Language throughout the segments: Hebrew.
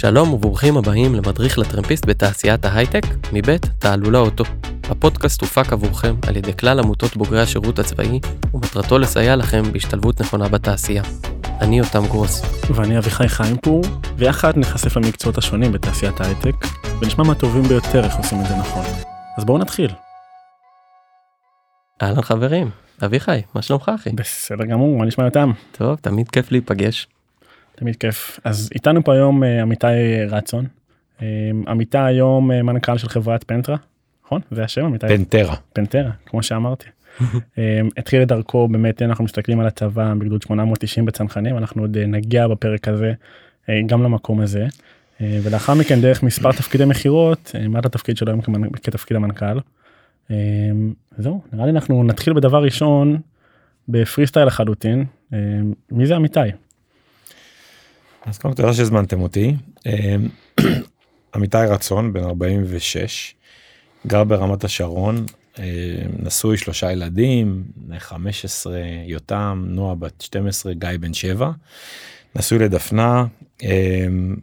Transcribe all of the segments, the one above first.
שלום וברוכים הבאים למדריך לטרמפיסט בתעשיית ההייטק, מבית תעלולה אוטו. הפודקאסט הופק עבורכם על ידי כלל עמותות בוגרי השירות הצבאי, ומטרתו לסייע לכם בהשתלבות נכונה בתעשייה. אני יותם גרוס. ואני אביחי חיימפור, ויחד נחשף למקצועות השונים בתעשיית ההייטק, ונשמע מהטובים ביותר איך עושים את זה נכון. אז בואו נתחיל. אהלן חברים, אביחי, מה שלומך אחי? בסדר גמור, מה נשמע יותם? טוב, תמיד כיף להיפגש. תמיד כיף. אז איתנו פה היום אה, עמיתי רצון. אה, עמיתי היום אה, מנכ"ל של חברת פנטרה, נכון? זה השם עמיתי? פנטרה. פנטרה, כמו שאמרתי. התחיל את דרכו באמת אנחנו מסתכלים על הצבא בגדוד 890 בצנחנים אנחנו עוד נגיע בפרק הזה גם למקום הזה ולאחר מכן דרך מספר תפקידי מכירות מה התפקיד שלו היום כתפקיד המנכ"ל. זהו נראה לי אנחנו נתחיל בדבר ראשון בפרי סטייל לחלוטין מי זה אמיתי. אז קודם כל תודה שהזמנתם אותי. אמ, עמיתי רצון בן 46 גר ברמת השרון אמ, נשוי שלושה ילדים 15 יותם נועה בת 12 גיא בן 7 נשוי לדפנה אמ,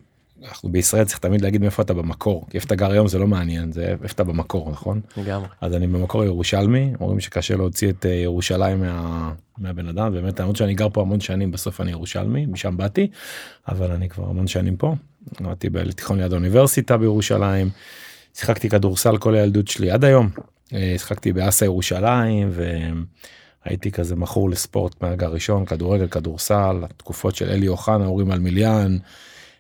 אנחנו בישראל צריך תמיד להגיד מאיפה אתה במקור כי איפה אתה גר היום זה לא מעניין זה איפה אתה במקור נכון לגמרי אז אני במקור ירושלמי אומרים שקשה להוציא את אה, ירושלים מה, מהבן אדם באמת למרות שאני גר פה המון שנים בסוף אני ירושלמי משם באתי אבל אני כבר המון שנים פה. למדתי בתיכון ליד האוניברסיטה בירושלים שיחקתי כדורסל כל הילדות שלי עד היום אה, שיחקתי באסה ירושלים והייתי כזה מכור לספורט מהרגע הראשון כדורגל כדורסל התקופות של אלי אוחנה אורי מלמיליאן.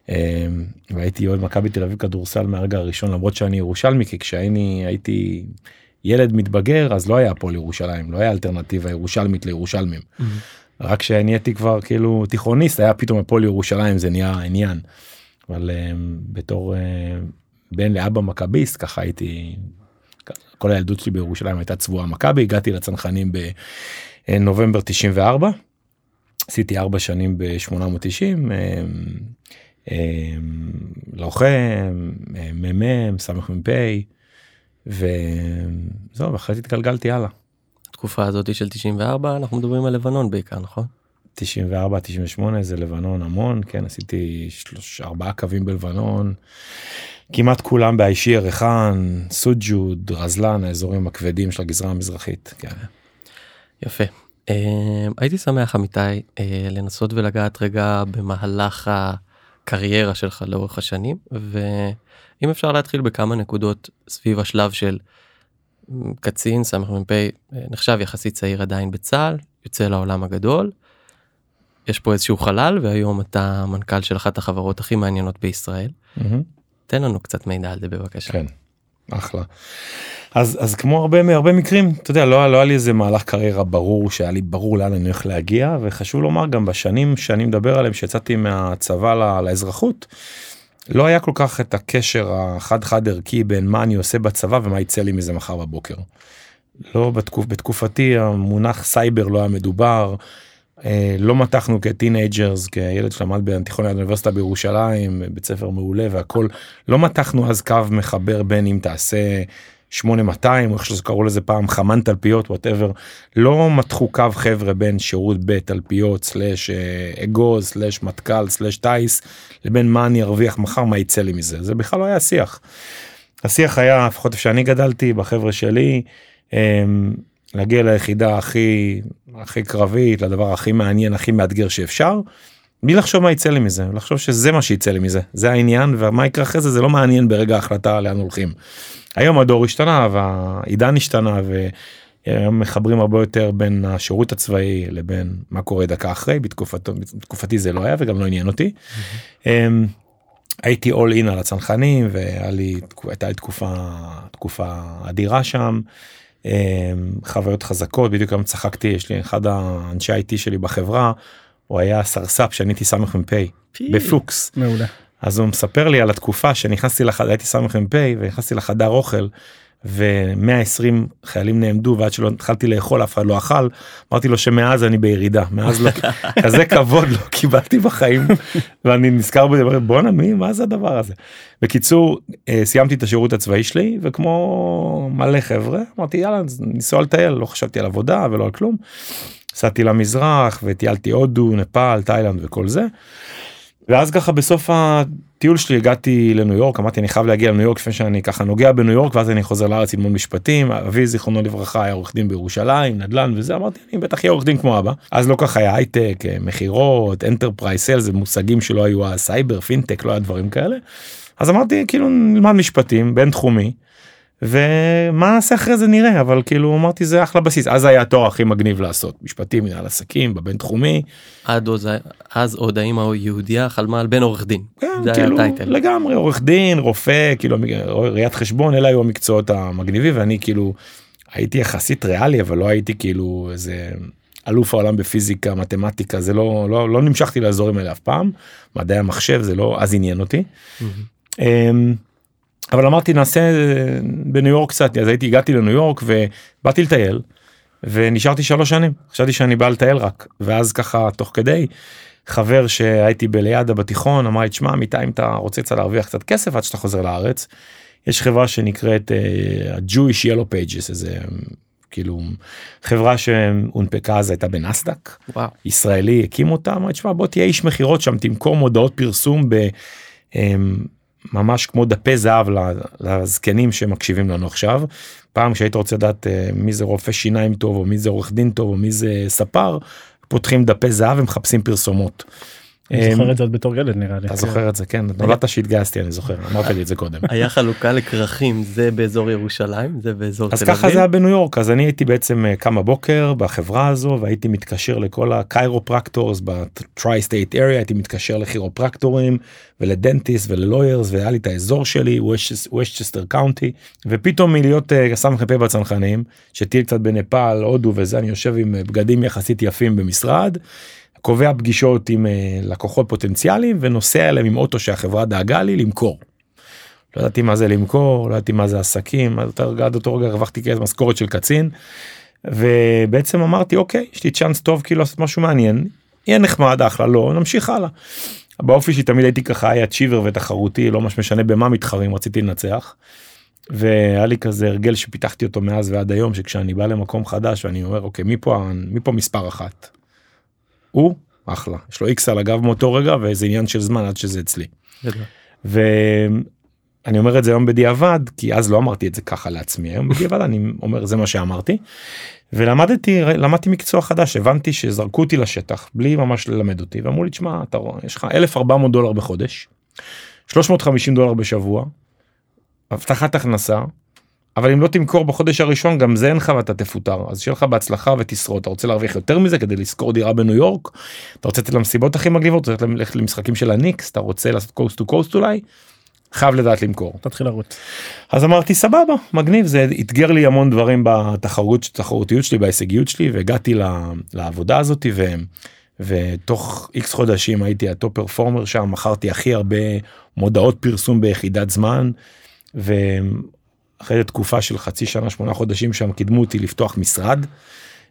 אמ, והייתי אוהד מכבי תל אביב כדורסל מהרגע הראשון למרות שאני ירושלמי כי כשהייתי הייתי ילד מתבגר אז לא היה הפועל ירושלים לא היה אלטרנטיבה ירושלמית לירושלמים. Mm-hmm. רק כשנהייתי כבר כאילו תיכוניסט היה פתאום הפועל ירושלים זה נהיה העניין. אבל um, בתור uh, בן לאבא מכביסט ככה הייתי כל הילדות שלי בירושלים הייתה צבועה מכבי הגעתי לצנחנים בנובמבר 94 עשיתי ארבע שנים ב-890 אמ, לוחם, מ"מ, סמ"פ, וזהו, ואחרי זה התגלגלתי הלאה. התקופה הזאת של 94 אנחנו מדברים על לבנון בעיקר נכון? 94 98 זה לבנון המון כן עשיתי שלוש ארבעה קווים בלבנון כמעט כולם באישי ירחן סוג'וד רזלן האזורים הכבדים של הגזרה המזרחית. כן. יפה. Uh, הייתי שמח אמיתי uh, לנסות ולגעת רגע במהלך הקריירה שלך לאורך השנים ואם אפשר להתחיל בכמה נקודות סביב השלב של קצין סמ"פ נחשב יחסית צעיר עדיין בצה"ל יוצא לעולם הגדול. יש פה איזשהו חלל והיום אתה מנכ"ל של אחת החברות הכי מעניינות בישראל. Mm-hmm. תן לנו קצת מידע על זה בבקשה. כן, אחלה. אז אז כמו הרבה מהרבה מקרים אתה יודע לא, לא היה לי איזה מהלך קריירה ברור שהיה לי ברור לאן אני הולך להגיע וחשוב לומר גם בשנים שאני מדבר עליהם שיצאתי מהצבא לאזרחות. לא היה כל כך את הקשר החד חד ערכי בין מה אני עושה בצבא ומה יצא לי מזה מחר בבוקר. לא בתקופ, בתקופתי המונח סייבר לא היה מדובר. אה, לא מתחו לנו כ teenagers כילד שלמד בתיכון האוניברסיטה בירושלים בית ספר מעולה והכל. לא מתחו לנו אז קו מחבר בין אם תעשה 8200 או איך שקראו לזה פעם חמן תלפיות whatever לא מתחו קו חבר'ה בין שירות ב' תלפיות slash אה, אגוז slash מטכ"ל slash טייס לבין מה אני ארוויח מחר מה יצא לי מזה. זה בכלל לא היה שיח. השיח היה לפחות איפה שאני גדלתי בחבר'ה שלי אמ, להגיע ליחידה הכי הכי קרבית לדבר הכי מעניין הכי מאתגר שאפשר. בלי לחשוב מה יצא לי מזה לחשוב שזה מה שיצא לי מזה זה העניין ומה יקרה אחרי זה זה לא מעניין ברגע ההחלטה לאן הולכים. היום הדור השתנה והעידן השתנה והיום מחברים הרבה יותר בין השירות הצבאי לבין מה קורה דקה אחרי בתקופת, בתקופתי זה לא היה וגם לא עניין אותי. Mm-hmm. הייתי all in על הצנחנים והייתה לי תקופה תקופה אדירה שם. אמ, חוויות חזקות בדיוק גם צחקתי יש לי אחד האנשי IT שלי בחברה הוא היה סרס"פ שאני הייתי סמ"פ בפוקס. מעולה. אז הוא מספר לי על התקופה שנכנסתי לחדר הייתי סמ"פ ונכנסתי לחדר אוכל ו-120 חיילים נעמדו ועד שלא התחלתי לאכול אף אחד לא אכל אמרתי לו שמאז אני בירידה מאז לא כזה כבוד לא קיבלתי בחיים ואני נזכר בזה בואנה מי מה זה הדבר הזה. בקיצור אה, סיימתי את השירות הצבאי שלי וכמו מלא חבר'ה אמרתי יאללה ניסוע לטייל לא חשבתי על עבודה ולא על כלום. נסעתי למזרח וטיילתי הודו נפאל תאילנד וכל זה. ואז ככה בסוף הטיול שלי הגעתי לניו יורק אמרתי אני חייב להגיע לניו יורק לפני שאני ככה נוגע בניו יורק ואז אני חוזר לארץ ללמוד משפטים אבי זיכרונו לברכה היה עורך דין בירושלים נדל"ן וזה אמרתי אני בטח אהיה עורך דין כמו אבא אז לא ככה היה הייטק מכירות enterprise sale זה מושגים שלא היו הסייבר פינטק לא היה דברים כאלה. אז אמרתי כאילו נלמד משפטים בין תחומי. ומה נעשה אחרי זה נראה אבל כאילו אמרתי זה אחלה בסיס אז היה התואר הכי מגניב לעשות משפטים מנהל עסקים בבין תחומי. עד עוד, אז עוד האמא יהודייה חלמה על בן עורך דין. כן, זה כאילו, היה. לגמרי עורך דין רופא כאילו ראיית חשבון אלה היו המקצועות המגניבים ואני כאילו הייתי יחסית ריאלי אבל לא הייתי כאילו איזה אלוף העולם בפיזיקה מתמטיקה זה לא לא לא נמשכתי לאזורים האלה אף פעם מדעי המחשב זה לא אז עניין אותי. Mm-hmm. אבל אמרתי נעשה בניו יורק קצת אז הייתי הגעתי לניו יורק ובאתי לטייל ונשארתי שלוש שנים חשבתי שאני בא לטייל רק ואז ככה תוך כדי חבר שהייתי בלידע בתיכון אמר לי תשמע אמיתי אם אתה רוצה קצת להרוויח קצת כסף עד שאתה חוזר לארץ. יש חברה שנקראת ה-Jewish uh, Yellow Pages איזה כאילו חברה שהונפקה אז הייתה בנסדק וואו. ישראלי הקים אותה אמר תשמע בוא תהיה איש מכירות שם תמכור מודעות פרסום ב... Um, ממש כמו דפי זהב לזקנים שמקשיבים לנו עכשיו. פעם כשהיית רוצה לדעת אה, מי זה רופא שיניים טוב או מי זה עורך דין טוב או מי זה ספר פותחים דפי זהב ומחפשים פרסומות. אני זוכר את זה בתור ילד נראה לי. אתה זוכר את זה כן נולדת שהתגייסתי אני זוכר אמרתי לי את זה קודם. היה חלוקה לכרכים זה באזור ירושלים זה באזור אז ככה זה היה בניו יורק אז אני הייתי בעצם אה, קם בבוקר בחברה הזו והייתי מתקשר לכל ה chiropractors ב tri-state area הייתי מתקשר לכירופרקטורים ול dentists ול lawyers והיה לי את האזור שלי Westchester County ופתאום מלהיות אה, סמ"פ בצנחנים שטייל קצת בנפאל הודו וזה אני יושב עם אה, בגדים יחסית יפים במשרד. קובע פגישות עם uh, לקוחות פוטנציאליים ונוסע אליהם עם אוטו שהחברה דאגה לי למכור. לא ידעתי מה זה למכור, לא ידעתי מה זה עסקים, עד אותו רגע הרווחתי כזה משכורת של קצין. ובעצם אמרתי אוקיי יש לי צ'אנס טוב כאילו לעשות משהו מעניין יהיה נחמד אחלה לא נמשיך הלאה. באופי שלי תמיד הייתי ככה היה צ'יבר ותחרותי לא ממש משנה במה מתחרים רציתי לנצח. והיה לי כזה הרגל שפיתחתי אותו מאז ועד היום שכשאני בא למקום חדש ואני אומר אוקיי מי פה מי פה מספר אחת. הוא אחלה יש לו איקס על הגב מאותו רגע וזה עניין של זמן עד שזה אצלי. ואני אומר את זה היום בדיעבד כי אז לא אמרתי את זה ככה לעצמי היום בדיעבד אני אומר זה מה שאמרתי. ולמדתי למדתי מקצוע חדש הבנתי שזרקו אותי לשטח בלי ממש ללמד אותי ואמרו לי תשמע אתה רואה יש לך 1400 דולר בחודש 350 דולר בשבוע הבטחת הכנסה אבל אם לא תמכור בחודש הראשון גם זה אין לך ואתה תפוטר. אז שיהיה לך בהצלחה ותשרוד. אתה רוצה להרוויח יותר מזה כדי לשכור דירה בניו יורק? אתה רוצה לצאת למסיבות הכי מגניבות? אתה רוצה ללכת למשחקים של הניקס? אתה רוצה לעשות קוסט טו קוסט אולי. חייב לדעת למכור. תתחיל לרוץ. אז אמרתי סבבה מגניב זה אתגר לי המון דברים בתחרות תחרותיות שלי בהישגיות שלי והגעתי לעבודה הזאתי ו... ותוך איקס חודשים הייתי ה top performer שם מכרתי הכי הרבה מודעות פרסום ביחידת זמן. אחרי תקופה של חצי שנה שמונה חודשים שם קידמו אותי לפתוח משרד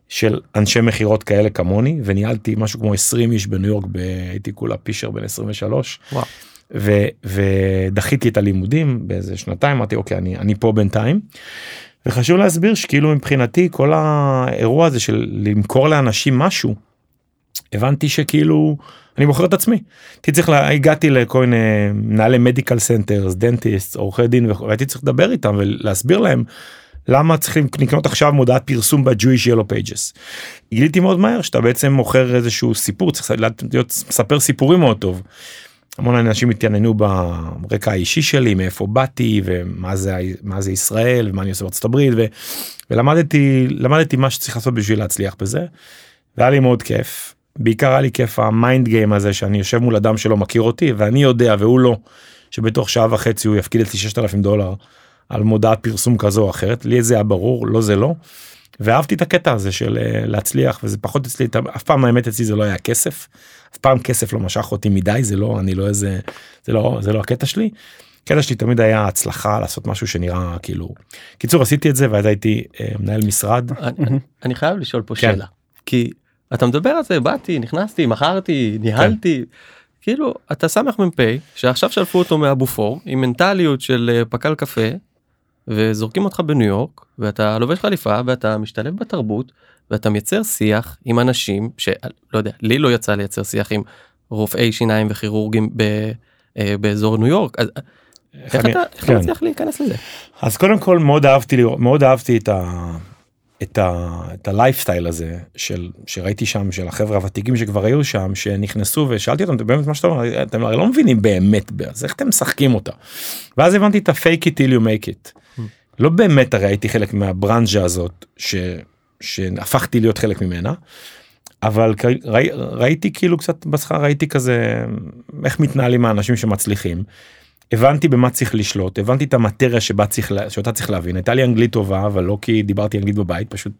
של אנשי מכירות כאלה כמוני וניהלתי משהו כמו 20 איש בניו יורק הייתי כולה פישר בן 23 וואו. ו, ודחיתי את הלימודים באיזה שנתיים אמרתי אוקיי אני אני פה בינתיים. וחשוב להסביר שכאילו מבחינתי כל האירוע הזה של למכור לאנשים משהו הבנתי שכאילו אני מוכר את עצמי. הייתי צריך, לה, הגעתי לכל מיני מנהלי medical centers, dentists, עורכי דין והייתי צריך לדבר איתם ולהסביר להם למה צריכים לקנות עכשיו מודעת פרסום ב-Jewish Yellow Pages. גיליתי מאוד מהר שאתה בעצם מוכר איזשהו סיפור צריך להיות מספר סיפורים מאוד טוב. המון אנשים התעניינו ברקע האישי שלי מאיפה באתי ומה זה מה זה ישראל ומה אני עושה בארצות הברית ו, ולמדתי למדתי מה שצריך לעשות בשביל להצליח בזה. והיה לי מאוד כיף בעיקר היה לי כיף ה mind game הזה שאני יושב מול אדם שלא מכיר אותי ואני יודע והוא לא שבתוך שעה וחצי הוא יפקיד אצלי 6,000 דולר על מודעת פרסום כזו או אחרת לי זה היה ברור לא זה לא. ואהבתי את הקטע הזה של אה, להצליח וזה פחות אצלי אף פעם האמת אצלי זה לא היה כסף. אף פעם כסף לא משך אותי מדי זה לא אני לא איזה זה לא זה לא הקטע שלי. הקטע שלי תמיד היה הצלחה לעשות משהו שנראה כאילו קיצור עשיתי את זה ואז הייתי אה, מנהל משרד. אני, חייב לשאול פה כן. שאלה כי אתה מדבר על זה באתי נכנסתי מכרתי ניהלתי כן. כאילו אתה סמך מ"פ שעכשיו שלפו אותו מאבופור עם מנטליות של אה, פקל קפה וזורקים אותך בניו יורק ואתה לובש חליפה ואתה משתלב בתרבות ואתה מייצר שיח עם אנשים שלא יודע לי לא יצא לייצר שיח עם רופאי שיניים וכירורגים ב, אה, באזור ניו יורק. אז, איך אני- אתה איך כן. אתה מצליח להיכנס לזה? אז קודם כל מאוד אהבתי לראות מאוד אהבתי את ה... את ה... את הלייפסטייל הזה של שראיתי שם של החברה הוותיקים שכבר היו שם שנכנסו ושאלתי אותם "אתם באמת מה שאתה אומר אתם הרי לא מבינים באמת אז איך אתם משחקים אותה. ואז הבנתי את ה-fake it till you make it. לא באמת הרי הייתי חלק מהברנז'ה הזאת ש... שהפכתי להיות חלק ממנה. אבל ראי, ראיתי כאילו קצת בשכר ראיתי כזה איך מתנהלים האנשים שמצליחים. הבנתי במה צריך לשלוט הבנתי את המטריה שבה צריך שאותה צריך להבין הייתה לי אנגלית טובה אבל לא כי דיברתי אנגלית בבית פשוט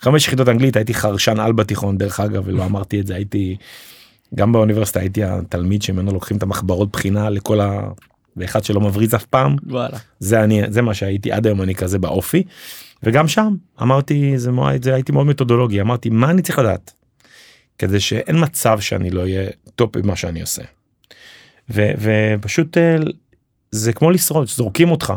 חמש יחידות אנגלית הייתי חרשן על בתיכון דרך אגב ולא אמרתי את זה הייתי גם באוניברסיטה הייתי התלמיד שממנו לוקחים את המחברות בחינה לכל ה... ואחד שלא מבריז אף פעם וואלה. זה אני זה מה שהייתי עד היום אני כזה באופי וגם שם אמרתי זה זה הייתי מאוד מתודולוגי אמרתי מה אני צריך לדעת. כדי שאין מצב שאני לא אהיה top במה שאני עושה. ו, ופשוט אה, זה כמו לשרוד זורקים אותך.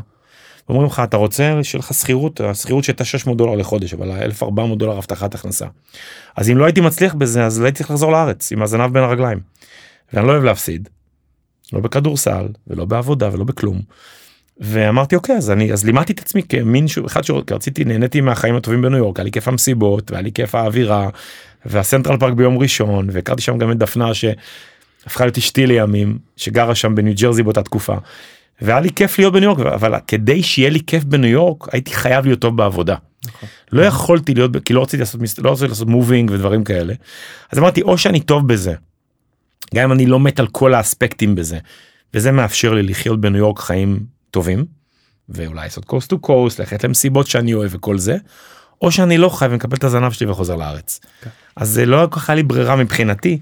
אומרים לך אתה רוצה שיהיה לך שכירות השכירות שהייתה 600 דולר לחודש אבל 1400 דולר הבטחת הכנסה. אז אם לא הייתי מצליח בזה אז לא הייתי צריך לחזור לארץ עם הזנב בין הרגליים. ואני לא אוהב להפסיד. לא בכדורסל ולא בעבודה ולא בכלום. ואמרתי אוקיי אז אני אז לימדתי את עצמי כמין שהוא אחד שרציתי נהניתי מהחיים הטובים בניו יורק היה לי כיף המסיבות והיה לי כיף האווירה והסנטרל פארק ביום ראשון והכרתי שם גם את דפנה שהפכה להיות אשתי לימים שגרה שם בניו ג'רזי באותה תקופה. והיה לי כיף להיות בניו יורק אבל כדי שיהיה לי כיף בניו יורק הייתי חייב להיות טוב בעבודה. לא יכולתי להיות כי לא רציתי לעשות לא רציתי לעשות מובינג ודברים כאלה. אז אמרתי או שאני טוב בזה. גם אם אני לא מת על כל האספקטים בזה. וזה מאפשר לי לחיות בניו יורק חיים טובים. ואולי לעשות קוסט טו קוסט ללכת למסיבות שאני אוהב וכל זה. או שאני לא חייב לקבל את הזנב שלי וחוזר לארץ. כן. אז זה לא כל כך היה לי ברירה מבחינתי.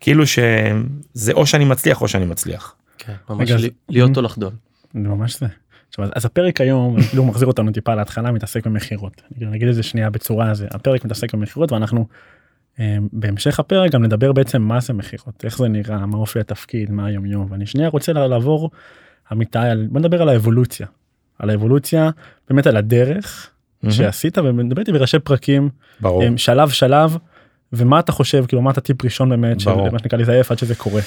כאילו שזה או שאני מצליח או שאני מצליח. כן, ממש רגע, לי- אז- להיות או לחדול. זה ממש זה. עכשיו, אז- הפרק היום כאילו מחזיר אותנו טיפה להתחלה מתעסק במכירות. כאילו, נגיד את זה שנייה בצורה הזה הפרק מתעסק במכירות ואנחנו אה, בהמשך הפרק גם נדבר בעצם מה זה מכירות איך זה נראה מה אופי התפקיד מה היום יום ואני שנייה רוצה לעבור אמיתי על בוא נדבר על האבולוציה. על האבולוציה באמת על הדרך שעשית ונדבר איתי בראשי פרקים ברור. שלב שלב ומה אתה חושב כאילו מה אתה טיפ ראשון באמת של. מה שנקרא לזייף עד שזה קורה.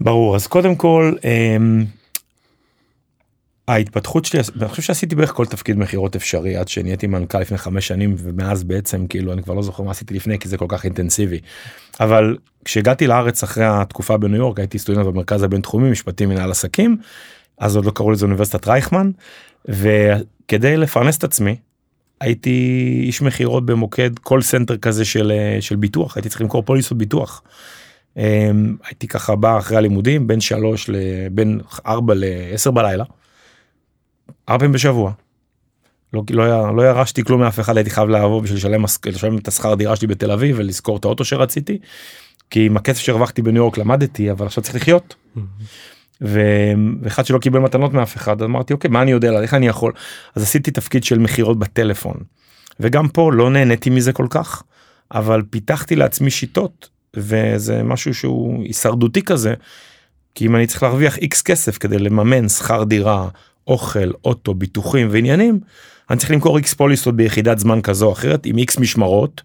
ברור אז קודם כל אמ, ההתפתחות שלי אני חושב שעשיתי בערך כל תפקיד מכירות אפשרי עד שנהייתי מנכ"ל לפני חמש שנים ומאז בעצם כאילו אני כבר לא זוכר מה עשיתי לפני כי זה כל כך אינטנסיבי. אבל כשהגעתי לארץ אחרי התקופה בניו יורק הייתי סטודנט במרכז הבינתחומי משפטים מנהל עסקים אז עוד לא קראו לזה אוניברסיטת רייכמן וכדי לפרנס את עצמי הייתי איש מכירות במוקד call center כזה של אה, של ביטוח הייתי צריך למכור פוליסות ביטוח. אמ, הייתי ככה בא אחרי הלימודים בין שלוש לבין ארבע לעשר בלילה. ארבע פעמים בשבוע. לא, לא, לא ירשתי כלום מאף אחד הייתי חייב לעבור בשביל לשלם, לשלם את השכר דירה שלי בתל אביב ולזכור את האוטו שרציתי. כי עם הכסף שהרווחתי בניו יורק למדתי אבל עכשיו צריך לחיות. ו- ואחד שלא קיבל מתנות מאף אחד אמרתי אוקיי מה אני יודע איך אני יכול אז עשיתי תפקיד של מכירות בטלפון. וגם פה לא נהניתי מזה כל כך אבל פיתחתי לעצמי שיטות וזה משהו שהוא הישרדותי כזה. כי אם אני צריך להרוויח איקס כסף כדי לממן שכר דירה אוכל אוטו ביטוחים ועניינים אני צריך למכור איקס פוליסות ביחידת זמן כזו או אחרת עם איקס משמרות.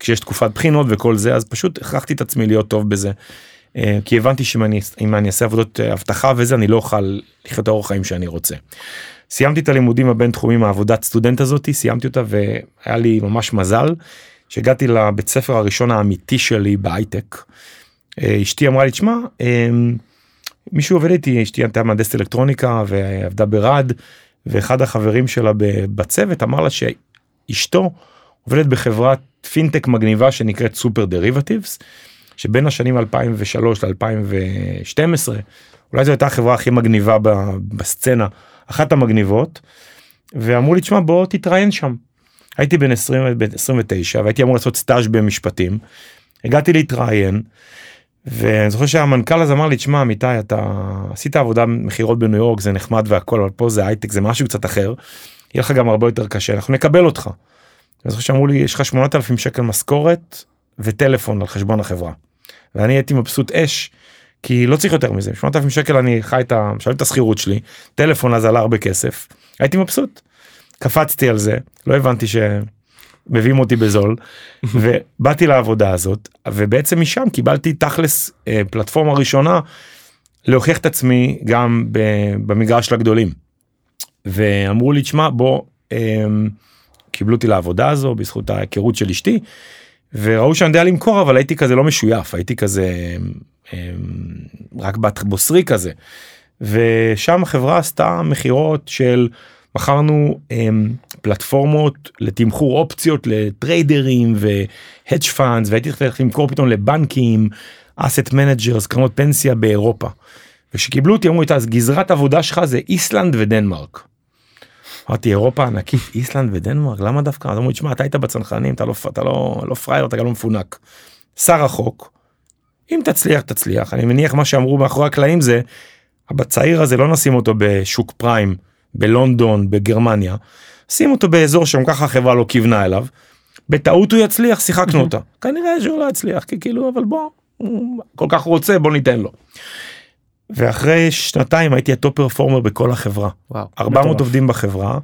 כשיש תקופת בחינות וכל זה אז פשוט הכרחתי את עצמי להיות טוב בזה. אה, כי הבנתי שאם אני, אני אעשה עבודות אה, אבטחה וזה אני לא אוכל לחיות האורח חיים שאני רוצה. סיימתי את הלימודים הבינתחומיים העבודת סטודנט הזאתי סיימתי אותה והיה לי ממש מזל שהגעתי לבית ספר הראשון האמיתי שלי בהייטק. אה, אשתי אמרה לי תשמע אה, מישהו עובד איתי אשתי הייתה מהנדסת אלקטרוניקה ועבדה ברד ואחד החברים שלה בצוות אמר לה שאשתו עובדת בחברת פינטק מגניבה שנקראת Super Derivatives שבין השנים 2003 ל-2012 אולי זו הייתה החברה הכי מגניבה בסצנה אחת המגניבות ואמרו לי תשמע בוא תתראיין שם. הייתי בן 20 בן 29 והייתי אמור לעשות סטאז' במשפטים. הגעתי להתראיין ואני זוכר שהמנכ"ל הזה אמר לי תשמע אמיתי אתה עשית עבודה מכירות בניו יורק זה נחמד והכל אבל פה זה הייטק זה משהו קצת אחר. יהיה לך גם הרבה יותר קשה אנחנו נקבל אותך. אני זוכר שאמרו לי יש לך 8,000 שקל משכורת וטלפון על חשבון החברה. ואני הייתי מבסוט אש כי לא צריך יותר מזה 8,000 שקל אני חי את ה... משלם את השכירות שלי טלפון אז עלה הרבה כסף הייתי מבסוט. קפצתי על זה לא הבנתי ש... מביאים אותי בזול ובאתי לעבודה הזאת ובעצם משם קיבלתי תכלס אה, פלטפורמה ראשונה להוכיח את עצמי גם במגרש של הגדולים. ואמרו לי תשמע בוא אמ, קיבלו אותי לעבודה הזו בזכות ההיכרות של אשתי וראו שאני יודע למכור אבל הייתי כזה לא משויף הייתי כזה אמ, רק בת בוסרי כזה. ושם החברה עשתה מכירות של מכרנו הם, פלטפורמות לתמחור אופציות לטריידרים ו hedge funds והייתי צריך למכור פתאום לבנקים asset managers קרנות פנסיה באירופה. ושקיבלו אותי אמרו לי אז גזרת עבודה שלך זה איסלנד ודנמרק. אמרתי אירופה ענקית איסלנד ודנמרק למה דווקא אז אמרו תשמע אתה היית בצנחנים אתה לא אתה לא לא פראייר אתה גם לא מפונק. שר החוק. אם תצליח תצליח אני מניח מה שאמרו מאחורי הקלעים זה. בצעיר הזה לא נשים אותו בשוק prime בלונדון בגרמניה. שים אותו באזור שגם ככה החברה לא כיוונה אליו. בטעות הוא יצליח שיחקנו אותה כנראה שהוא לא יצליח כי כאילו אבל בוא כל כך רוצה בוא ניתן לו. ואחרי שנתיים הייתי ה top performer בכל החברה. וואו, 400 מטורף. עובדים בחברה.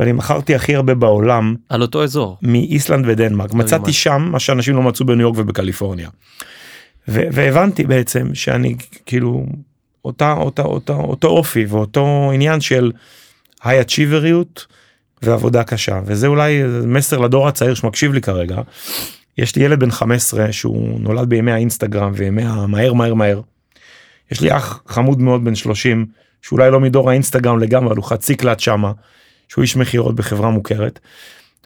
ואני מכרתי הכי הרבה בעולם על אותו אזור מאיסלנד ודנמרק מצאתי שם מה שאנשים לא מצאו בניו יורק ובקליפורניה. והבנתי בעצם שאני כאילו אותה אותה אותה אותו אופי ואותו עניין של היי אצ'יבריות ועבודה קשה וזה אולי מסר לדור הצעיר שמקשיב לי כרגע. יש לי ילד בן 15 שהוא נולד בימי האינסטגרם וימי המהר מהר מהר. יש לי אח חמוד מאוד בן 30 שאולי לא מדור האינסטגרם לגמרי אבל הוא חצי קלט שמה שהוא איש מכירות בחברה מוכרת.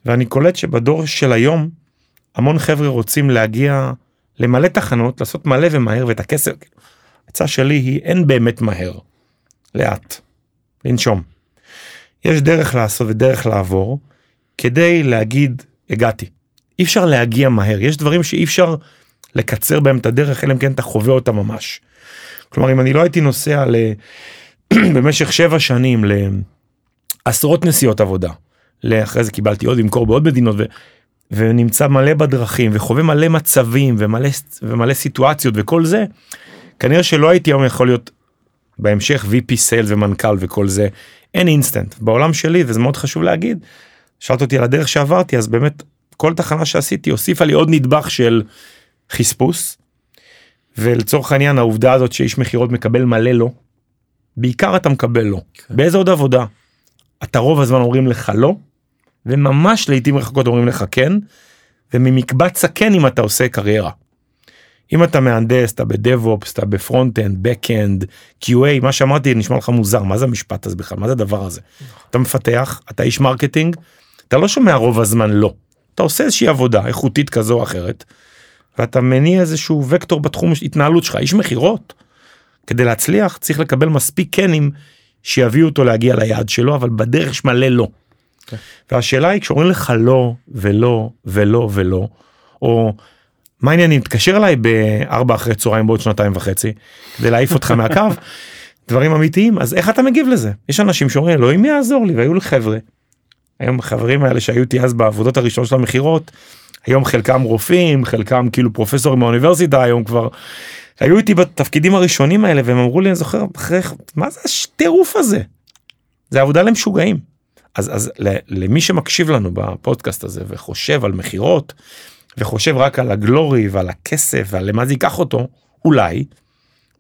ואני קולט שבדור של היום המון חבר'ה רוצים להגיע למלא תחנות לעשות מלא ומהר ואת הכסף. העצה שלי היא אין באמת מהר. לאט. לנשום. יש דרך לעשות ודרך לעבור כדי להגיד הגעתי. אי אפשר להגיע מהר יש דברים שאי אפשר לקצר בהם את הדרך אלא אם כן אתה חווה אותה ממש. כלומר אם אני לא הייתי נוסע ל... במשך שבע שנים לעשרות נסיעות עבודה. לאחרי זה קיבלתי עוד למכור בעוד מדינות ו... ונמצא מלא בדרכים וחווה מלא מצבים ומלא ומלא סיטואציות וכל זה כנראה שלא הייתי היום יכול להיות בהמשך VP סייל ומנכ"ל וכל זה אין אינסטנט בעולם שלי וזה מאוד חשוב להגיד. שאלת אותי על הדרך שעברתי אז באמת כל תחנה שעשיתי הוסיפה לי עוד נדבך של חספוס. ולצורך העניין העובדה הזאת שאיש מכירות מקבל מלא לא. בעיקר אתה מקבל לא. כן. באיזה עוד עבודה? אתה רוב הזמן אומרים לך לא. וממש לעיתים רחוקות אומרים לך כן. וממקבץ הכן אם אתה עושה קריירה. אם אתה מהנדס אתה ב DevOps אתה ב front-end back-end QA מה שאמרתי נשמע לך מוזר מה זה המשפט הזה בכלל מה זה הדבר הזה. אתה מפתח אתה איש marketing אתה לא שומע רוב הזמן לא. אתה עושה איזושהי עבודה איכותית כזו או אחרת. ואתה מניע איזשהו וקטור בתחום התנהלות שלך איש מכירות. כדי להצליח צריך לקבל מספיק קנים שיביאו אותו להגיע ליעד שלו אבל בדרך יש מלא לא. Okay. כן. והשאלה היא כשאומרים לך לא ולא ולא ולא או מה העניינים תתקשר אליי בארבע אחרי צהריים בעוד שנתיים וחצי כדי להעיף אותך מהקו דברים אמיתיים אז איך אתה מגיב לזה יש אנשים שאומרים אלוהים יעזור לי והיו לי חבר'ה. היום החברים האלה שהיו איתי אז בעבודות הראשונות של המכירות היום חלקם רופאים חלקם כאילו פרופסורים מהאוניברסיטה היום כבר היו איתי בתפקידים הראשונים האלה והם אמרו לי אני זוכר אחרי מה זה הטירוף הזה. זה עבודה למשוגעים. אז אז למי שמקשיב לנו בפודקאסט הזה וחושב על מכירות וחושב רק על הגלורי ועל הכסף ועל למה זה ייקח אותו אולי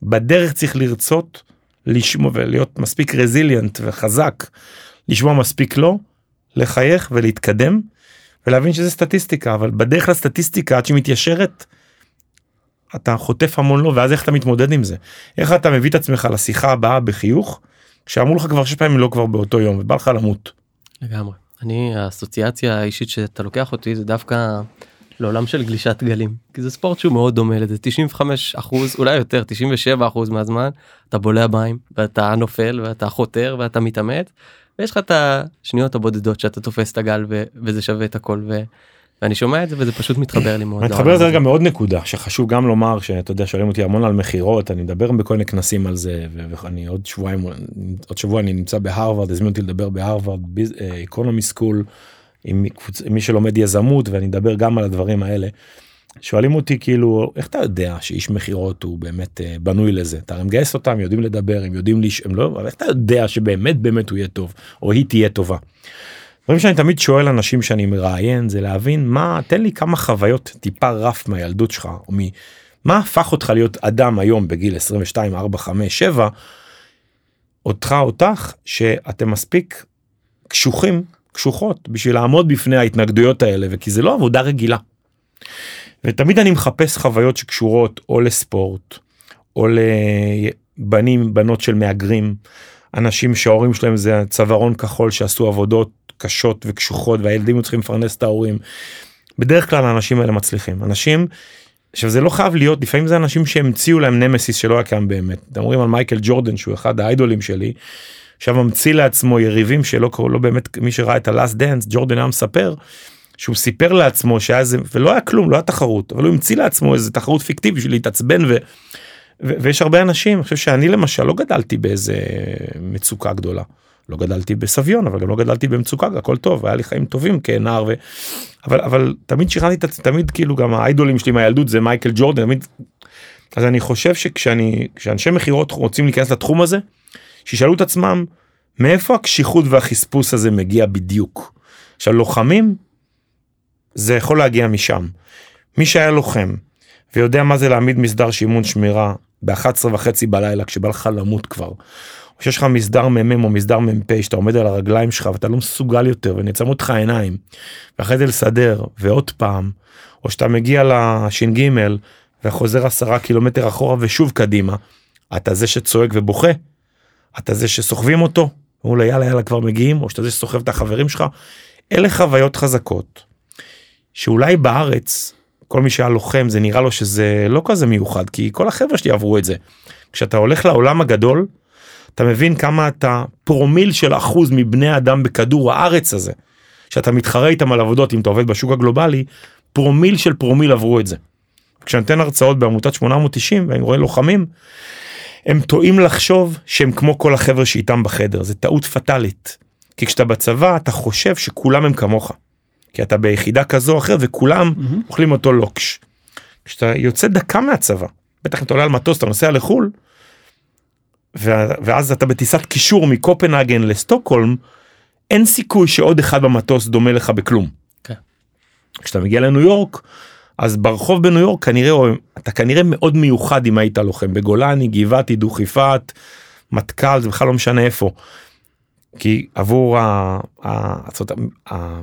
בדרך צריך לרצות לשמוע ולהיות מספיק רזיליאנט וחזק לשמוע מספיק לא לחייך ולהתקדם ולהבין שזה סטטיסטיקה אבל בדרך לסטטיסטיקה עד שהיא מתיישרת. אתה חוטף המון לא ואז איך אתה מתמודד עם זה איך אתה מביא את עצמך לשיחה הבאה בחיוך כשאמרו לך כבר שש פעמים לא כבר באותו יום ובא לך למות. לגמרי אני האסוציאציה האישית שאתה לוקח אותי זה דווקא לעולם של גלישת גלים כי זה ספורט שהוא מאוד דומה לזה 95 אחוז אולי יותר 97 אחוז מהזמן אתה בולע מים ואתה נופל ואתה חותר ואתה מתעמת ויש לך את השניות הבודדות שאתה תופס את הגל ו- וזה שווה את הכל ו... ואני שומע את זה וזה פשוט מתחבר לי מאוד. מתחבר לזה רגע מאוד נקודה שחשוב גם לומר שאתה יודע שואלים אותי המון על מכירות אני מדבר בכל מיני כנסים על זה ואני עוד שבועיים עוד שבוע אני נמצא בהרווארד הזמינו אותי לדבר בהרווארד economy school עם מי שלומד יזמות ואני אדבר גם על הדברים האלה. שואלים אותי כאילו איך אתה יודע שאיש מכירות הוא באמת uh, בנוי לזה אתה מגייס אותם יודעים לדבר הם יודעים לי הם לא אבל איך אתה יודע שבאמת באמת הוא יהיה טוב או היא תהיה טובה. דברים שאני תמיד שואל אנשים שאני מראיין זה להבין מה תן לי כמה חוויות טיפה רף מהילדות שלך או מ... מה הפך אותך להיות אדם היום בגיל 22 4 5 7 אותך אותך שאתם מספיק קשוחים קשוחות בשביל לעמוד בפני ההתנגדויות האלה וכי זה לא עבודה רגילה. ותמיד אני מחפש חוויות שקשורות או לספורט או לבנים בנות של מהגרים אנשים שההורים שלהם זה צווארון כחול שעשו עבודות קשות וקשוחות והילדים צריכים לפרנס את ההורים. בדרך כלל האנשים האלה מצליחים אנשים. עכשיו זה לא חייב להיות לפעמים זה אנשים שהמציאו להם נמסיס שלא היה קיים באמת. אתם אומרים על מייקל ג'ורדן שהוא אחד האיידולים שלי. עכשיו ממציא לעצמו יריבים שלא לו באמת מי שראה את הלאסט דאנס ג'ורדן היה מספר. שהוא סיפר לעצמו שהיה זה ולא היה כלום לא היה תחרות אבל הוא המציא לעצמו איזה תחרות פיקטיבית בשביל להתעצבן ו, ו, ויש הרבה אנשים אני חושב שאני למשל לא גדלתי באיזה מצוקה גדולה. לא גדלתי בסביון אבל גם לא גדלתי במצוקה הכל טוב היה לי חיים טובים כנער ו... אבל אבל תמיד שכנעתי את עצמי תמיד כאילו גם האיידולים שלי מהילדות זה מייקל ג'ורדן תמיד. אז אני חושב שכשאני כשאנשי מכירות רוצים להיכנס לתחום הזה שישאלו את עצמם מאיפה הקשיחות והחספוס הזה מגיע בדיוק. עכשיו לוחמים זה יכול להגיע משם. מי שהיה לוחם ויודע מה זה להעמיד מסדר שימון שמירה ב-11 וחצי בלילה כשבא לך למות כבר. או שיש לך מסדר מ"מ או מסדר מ"פ שאתה עומד על הרגליים שלך ואתה לא מסוגל יותר ונעצמו אותך עיניים ואחרי זה לסדר ועוד פעם או שאתה מגיע לש"ג וחוזר עשרה קילומטר אחורה ושוב קדימה אתה זה שצועק ובוכה אתה זה שסוחבים אותו אמרו לו יאללה יאללה כבר מגיעים או שאתה זה שסוחב את החברים שלך אלה חוויות חזקות שאולי בארץ כל מי שהיה לוחם זה נראה לו שזה לא כזה מיוחד כי כל החבר'ה שלי עברו את זה. כשאתה הולך לעולם הגדול אתה מבין כמה אתה פרומיל של אחוז מבני אדם בכדור הארץ הזה. שאתה מתחרה איתם על עבודות אם אתה עובד בשוק הגלובלי פרומיל של פרומיל עברו את זה. כשאני נותן הרצאות בעמותת 890 ואני רואה לוחמים הם טועים לחשוב שהם כמו כל החבר'ה שאיתם בחדר זה טעות פטאלית. כי כשאתה בצבא אתה חושב שכולם הם כמוך. כי אתה ביחידה כזו או אחרת וכולם mm-hmm. אוכלים אותו לוקש. כשאתה יוצא דקה מהצבא בטח אם אתה עולה על מטוס אתה נוסע לחו"ל. ואז אתה בטיסת קישור מקופנהגן לסטוקהולם אין סיכוי שעוד אחד במטוס דומה לך בכלום. Okay. כן. כשאתה מגיע לניו יורק אז ברחוב בניו יורק כנראה אתה כנראה מאוד מיוחד אם היית לוחם בגולני גבעתי דוך יפעת מטכ"ל זה בכלל לא משנה איפה. כי עבור ה... ה...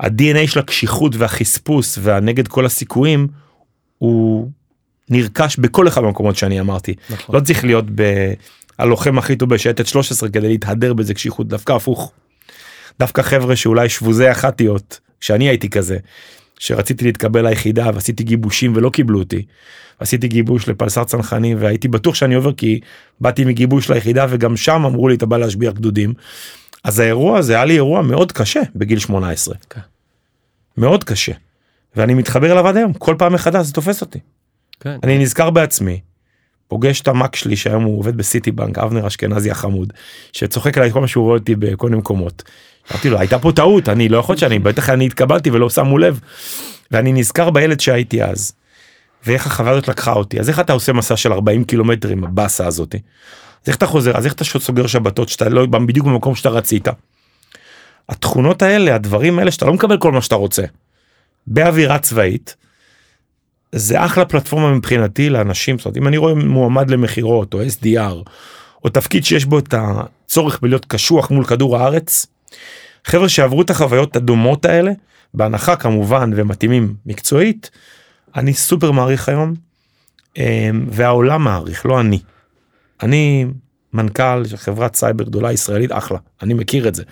ה-DNA של הקשיחות והחספוס והנגד כל הסיכויים הוא נרכש בכל אחד מהמקומות שאני אמרתי. נכון. לא צריך להיות ב... הלוחם הכי טוב בשייטת 13 כדי להתהדר בזה קשיחות דווקא הפוך. דווקא חבר'ה שאולי שבוזי אחתיות כשאני הייתי כזה שרציתי להתקבל ליחידה ועשיתי גיבושים ולא קיבלו אותי. עשיתי גיבוש לפלסר צנחנים והייתי בטוח שאני עובר כי באתי מגיבוש ליחידה וגם שם אמרו לי אתה בא להשביח גדודים. אז האירוע הזה היה לי אירוע מאוד קשה בגיל 18. Okay. כן. מאוד קשה. ואני מתחבר אליו עד היום כל פעם מחדש זה תופס אותי. כן. אני נזכר בעצמי. פוגש את המאק שלי שהיום הוא עובד בסיטי בנק אבנר אשכנזי החמוד שצוחק עליי כל מה שהוא רואה אותי בכל מיני מקומות. אמרתי לו הייתה פה טעות אני לא יכול שאני בטח אני התקבלתי ולא שמו לב. ואני נזכר בילד שהייתי אז. ואיך החוויה הזאת לקחה אותי אז איך אתה עושה מסע של 40 קילומטרים הבאסה הזאתי. אז איך אתה חוזר אז איך אתה סוגר שבתות שאתה לא בדיוק במקום שאתה רצית. התכונות האלה הדברים האלה שאתה לא מקבל כל מה שאתה רוצה. באווירה צבאית. זה אחלה פלטפורמה מבחינתי לאנשים זאת אומרת אם אני רואה מועמד למכירות או SDR או תפקיד שיש בו את הצורך בלהיות קשוח מול כדור הארץ. חבר'ה שעברו את החוויות הדומות האלה בהנחה כמובן ומתאימים מקצועית אני סופר מעריך היום אמ, והעולם מעריך לא אני. אני מנכ"ל של חברת סייבר גדולה ישראלית אחלה אני מכיר את זה.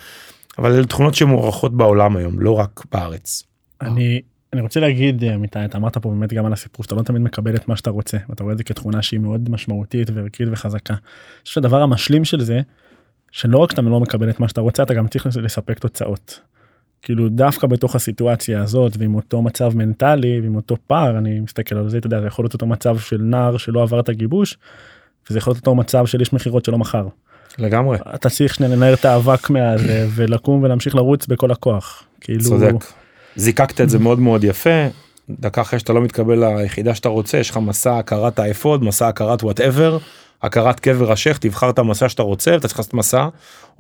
אבל אלה תכונות שמוערכות בעולם היום לא רק בארץ. אני אני רוצה להגיד אמיתי אתה אמרת פה באמת גם על הסיפור שאתה לא תמיד מקבל את מה שאתה רוצה ואתה רואה את זה כתכונה שהיא מאוד משמעותית וערכית וחזקה. אני חושב שהדבר המשלים של זה שלא רק שאתה לא מקבל את מה שאתה רוצה אתה גם צריך לספק תוצאות. כאילו דווקא בתוך הסיטואציה הזאת ועם אותו מצב מנטלי ועם אותו פער אני מסתכל על זה אתה יודע זה יכול להיות אותו מצב של נער שלא עבר את הגיבוש וזה יכול להיות אותו מצב של איש מכירות שלא מכר. לגמרי. אתה צריך לנער את האבק מהזה ולקום ולהמשיך לרוץ בכל הכוח. כאילו... צודק. זיקקת את זה מאוד מאוד יפה דקה אחרי שאתה לא מתקבל ליחידה שאתה רוצה יש לך מסע הכרת האפוד מסע הכרת whatever הכרת קבר השייח תבחר את המסע שאתה רוצה אתה צריך לעשות מסע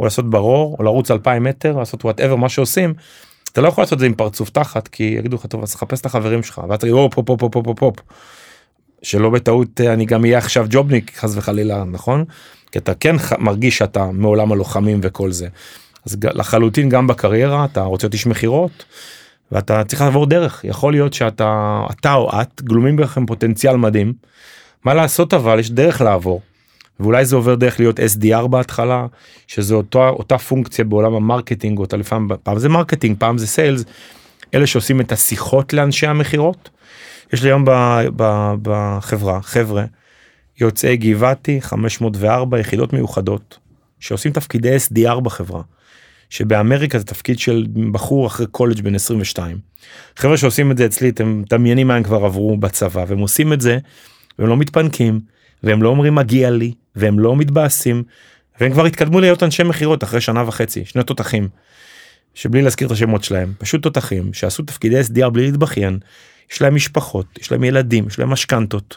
או לעשות ברור או לרוץ 2,000 מטר לעשות whatever מה שעושים. אתה לא יכול לעשות את זה עם פרצוף תחת כי יגידו לך טוב אז חפש את החברים שלך ואתה תגיד הופ הופ הופ הופ הופ שלא בטעות אה, אני גם אהיה עכשיו ג'ובניק חס וחלילה נכון כי אתה כן מרגיש שאתה מעולם הלוחמים וכל זה. אז לחלוטין גם בקריירה אתה רוצה להיות איש מכירות. ואתה צריך לעבור דרך יכול להיות שאתה אתה או את גלומים בכם פוטנציאל מדהים. מה לעשות אבל יש דרך לעבור. ואולי זה עובר דרך להיות SDR בהתחלה שזה אותו אותה פונקציה בעולם ה marketing אותה לפעמים פעם זה marketing פעם זה sales. אלה שעושים את השיחות לאנשי המכירות. יש לי היום בחברה חבר'ה יוצאי גבעתי 504 יחידות מיוחדות שעושים תפקידי SDR בחברה. שבאמריקה זה תפקיד של בחור אחרי קולג' בן 22. חבר'ה שעושים את זה אצלי אתם מדמיינים מה הם כבר עברו בצבא והם עושים את זה והם לא מתפנקים והם לא אומרים מגיע לי והם לא מתבאסים והם כבר התקדמו להיות אנשי מכירות אחרי שנה וחצי שני תותחים. שבלי להזכיר את השמות שלהם פשוט תותחים שעשו תפקידי SDR בלי להתבכיין יש להם משפחות יש להם ילדים יש להם משכנתות.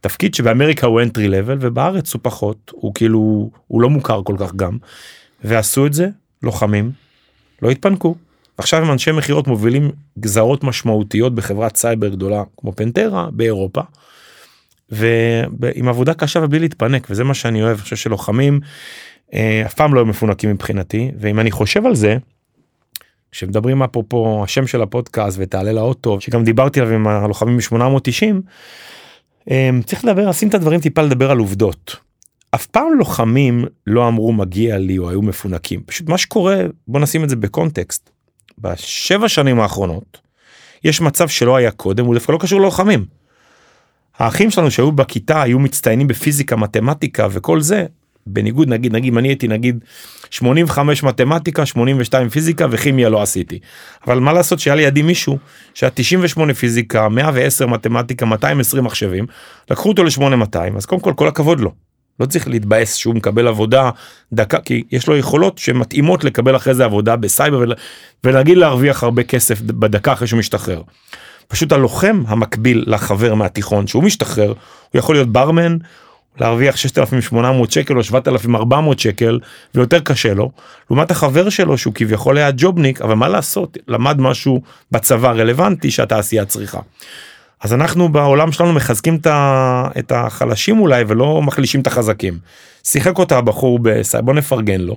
תפקיד שבאמריקה הוא entry level ובארץ הוא פחות הוא כאילו הוא לא מוכר כל כך גם. ועשו את זה לוחמים לא התפנקו. עכשיו הם אנשי מכירות מובילים גזרות משמעותיות בחברת סייבר גדולה כמו פנטרה באירופה. ועם עבודה קשה ובלי להתפנק וזה מה שאני אוהב אני חושב שלוחמים אה, אף פעם לא מפונקים מבחינתי ואם אני חושב על זה. כשמדברים אפרופו השם של הפודקאסט ותעלה לאוטו שגם דיברתי עליו עם הלוחמים מ-890 אה, צריך לדבר לשים את הדברים טיפה לדבר על עובדות. אף פעם לוחמים לא אמרו מגיע לי או היו מפונקים פשוט מה שקורה בוא נשים את זה בקונטקסט. בשבע שנים האחרונות יש מצב שלא היה קודם הוא דווקא לא קשור ללוחמים. האחים שלנו שהיו בכיתה היו מצטיינים בפיזיקה מתמטיקה וכל זה בניגוד נגיד נגיד אני הייתי נגיד 85 מתמטיקה 82 פיזיקה וכימיה לא עשיתי אבל מה לעשות שהיה לידי מישהו שהיה 98 פיזיקה 110 מתמטיקה 220 מחשבים לקחו אותו ל-8200 אז קודם כל כל הכבוד לו לא צריך להתבאס שהוא מקבל עבודה דקה כי יש לו יכולות שמתאימות לקבל אחרי זה עבודה בסייבר ולהגיד להרוויח הרבה כסף בדקה אחרי שהוא משתחרר. פשוט הלוחם המקביל לחבר מהתיכון שהוא משתחרר הוא יכול להיות ברמן להרוויח 6,800 שקל או 7,400 שקל ויותר קשה לו לעומת החבר שלו שהוא כביכול היה ג'ובניק אבל מה לעשות למד משהו בצבא רלוונטי שהתעשייה צריכה. אז אנחנו בעולם שלנו מחזקים את החלשים אולי ולא מחלישים את החזקים. שיחק אותה הבחור בסייבר בוא נפרגן לו.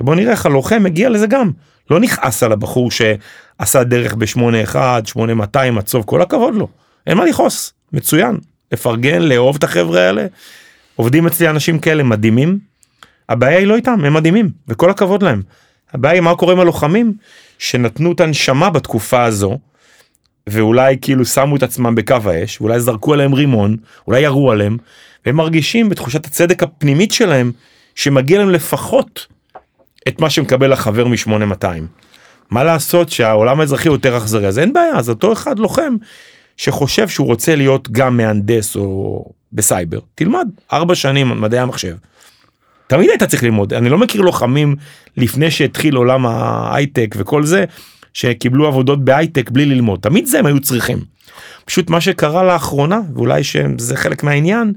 ובוא נראה איך הלוחם מגיע לזה גם לא נכעס על הבחור שעשה דרך ב-81 8200 עצוב כל הכבוד לו אין מה לכעוס מצוין לפרגן לאהוב את החברה האלה עובדים אצלי אנשים כאלה מדהימים. הבעיה היא לא איתם הם מדהימים וכל הכבוד להם. הבעיה היא מה קורה עם הלוחמים שנתנו את הנשמה בתקופה הזו ואולי כאילו שמו את עצמם בקו האש ואולי זרקו עליהם רימון אולי ירו עליהם והם מרגישים בתחושת הצדק הפנימית שלהם שמגיע להם לפחות את מה שמקבל החבר מ-8200. מה לעשות שהעולם האזרחי יותר אכזרי אז אין בעיה אז אותו אחד לוחם שחושב שהוא רוצה להיות גם מהנדס או בסייבר תלמד ארבע שנים מדעי המחשב. תמיד היית צריך ללמוד אני לא מכיר לוחמים לפני שהתחיל עולם ההייטק וכל זה שקיבלו עבודות בהייטק בלי ללמוד תמיד זה הם היו צריכים. פשוט מה שקרה לאחרונה ואולי שזה חלק מהעניין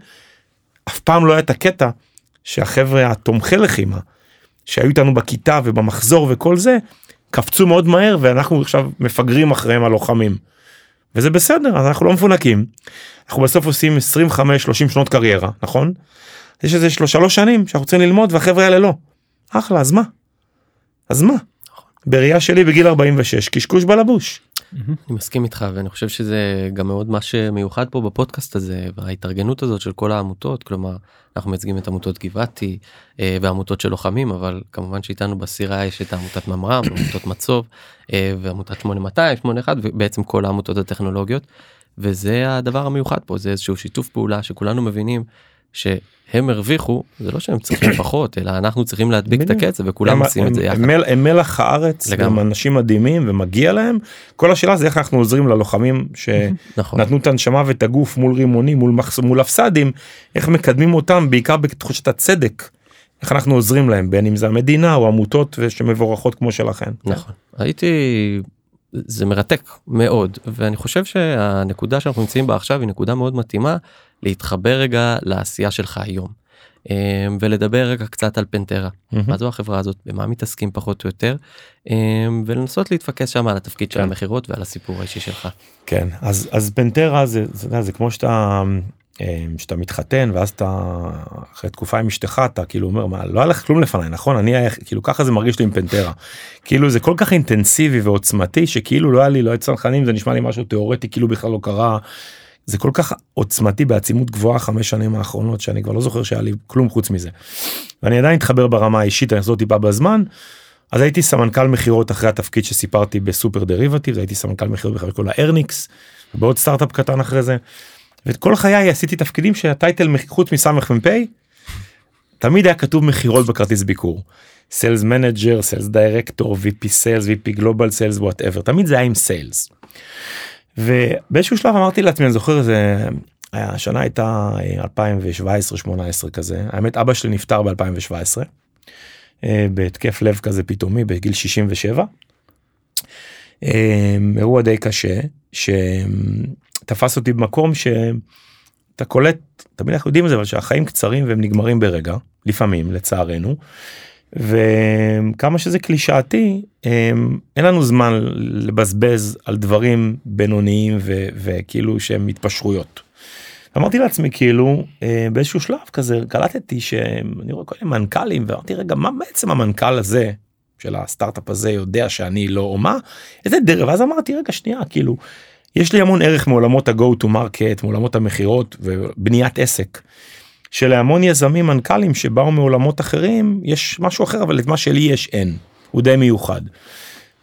אף פעם לא היה את הקטע שהחבר'ה התומכי לחימה שהיו איתנו בכיתה ובמחזור וכל זה קפצו מאוד מהר ואנחנו עכשיו מפגרים אחריהם הלוחמים. וזה בסדר אז אנחנו לא מפונקים אנחנו בסוף עושים 25-30 שנות קריירה נכון? יש איזה שלוש שנים שאנחנו צריכים ללמוד והחבר'ה האלה לא. אחלה אז מה? אז מה? בראייה שלי בגיל 46 קשקוש בלבוש. אני מסכים איתך ואני חושב שזה גם מאוד מה שמיוחד פה בפודקאסט הזה וההתארגנות הזאת של כל העמותות כלומר אנחנו מייצגים את עמותות גבעתי אה, ועמותות של לוחמים אבל כמובן שאיתנו בסירה יש את עמותת ממר"ם עמותות מצוב אה, ועמותת 8200 81 ובעצם כל העמותות הטכנולוגיות וזה הדבר המיוחד פה זה איזשהו שיתוף פעולה שכולנו מבינים שהם הרוויחו זה לא שהם צריכים פחות אלא אנחנו צריכים להדביק את הקצב וכולם עושים את זה יחד. הם מלח הארץ הם אנשים מדהימים ומגיע להם כל השאלה זה איך אנחנו עוזרים ללוחמים נכון. שנתנו את הנשמה ואת הגוף מול רימונים מול מחסום מול הפסדים איך מקדמים אותם בעיקר בתחושת הצדק. איך אנחנו עוזרים להם בין אם זה המדינה או עמותות שמבורכות כמו שלכם. נכון הייתי זה מרתק מאוד ואני חושב שהנקודה שאנחנו נמצאים בה עכשיו היא נקודה מאוד מתאימה להתחבר רגע לעשייה שלך היום. אמ, ולדבר רגע קצת על פנטרה מה זו החברה הזאת במה מתעסקים פחות או יותר אמ, ולנסות להתפקס שם על התפקיד של כן. המכירות ועל הסיפור האישי שלך. כן אז אז פנטרה זה זה, זה כמו שאתה אה, שאתה מתחתן ואז אתה אחרי תקופה עם אשתך אתה כאילו אומר מה לא היה לך כלום לפניי נכון אני כאילו ככה זה מרגיש לי עם פנטרה כאילו זה כל כך אינטנסיבי ועוצמתי שכאילו לא היה לי לא היה צנחנים זה נשמע לי משהו תיאורטי כאילו בכלל לא קרה. זה כל כך עוצמתי בעצימות גבוהה חמש שנים האחרונות שאני כבר לא זוכר שהיה לי כלום חוץ מזה. ואני עדיין אתחבר ברמה האישית אני אחזור טיפה בזמן. אז הייתי סמנכ"ל מכירות אחרי התפקיד שסיפרתי בסופר דריבטיב הייתי סמנכ"ל מכירות בחברת קולה ארניקס ובעוד סטארט-אפ קטן אחרי זה. ואת כל חיי עשיתי תפקידים שה title חוץ מסמ"פ תמיד היה כתוב מכירות בכרטיס ביקור. sales manager, sales director, VP sales, VP global sales, whatever, תמיד זה היה עם sales. ובאיזשהו שלב אמרתי לעצמי, אני זוכר זה, השנה הייתה 2017-18 כזה, האמת אבא שלי נפטר ב-2017, בהתקף לב כזה פתאומי בגיל 67. אה, אירוע די קשה, שתפס אותי במקום שאתה קולט, תמיד אנחנו יודעים את זה, אבל שהחיים קצרים והם נגמרים ברגע, לפעמים, לצערנו. וכמה שזה קלישאתי אין לנו זמן לבזבז על דברים בינוניים ו- וכאילו שהם התפשרויות. אמרתי לעצמי כאילו באיזשהו שלב כזה קלטתי שאני רואה כל מיני מנכ"לים ואמרתי רגע מה בעצם המנכ"ל הזה של הסטארט-אפ הזה יודע שאני לא או מה איזה דרך ואז אמרתי רגע שנייה כאילו יש לי המון ערך מעולמות ה-go to market מעולמות המכירות ובניית עסק. שלהמון יזמים מנכ"לים שבאו מעולמות אחרים יש משהו אחר אבל את מה שלי יש אין הוא די מיוחד.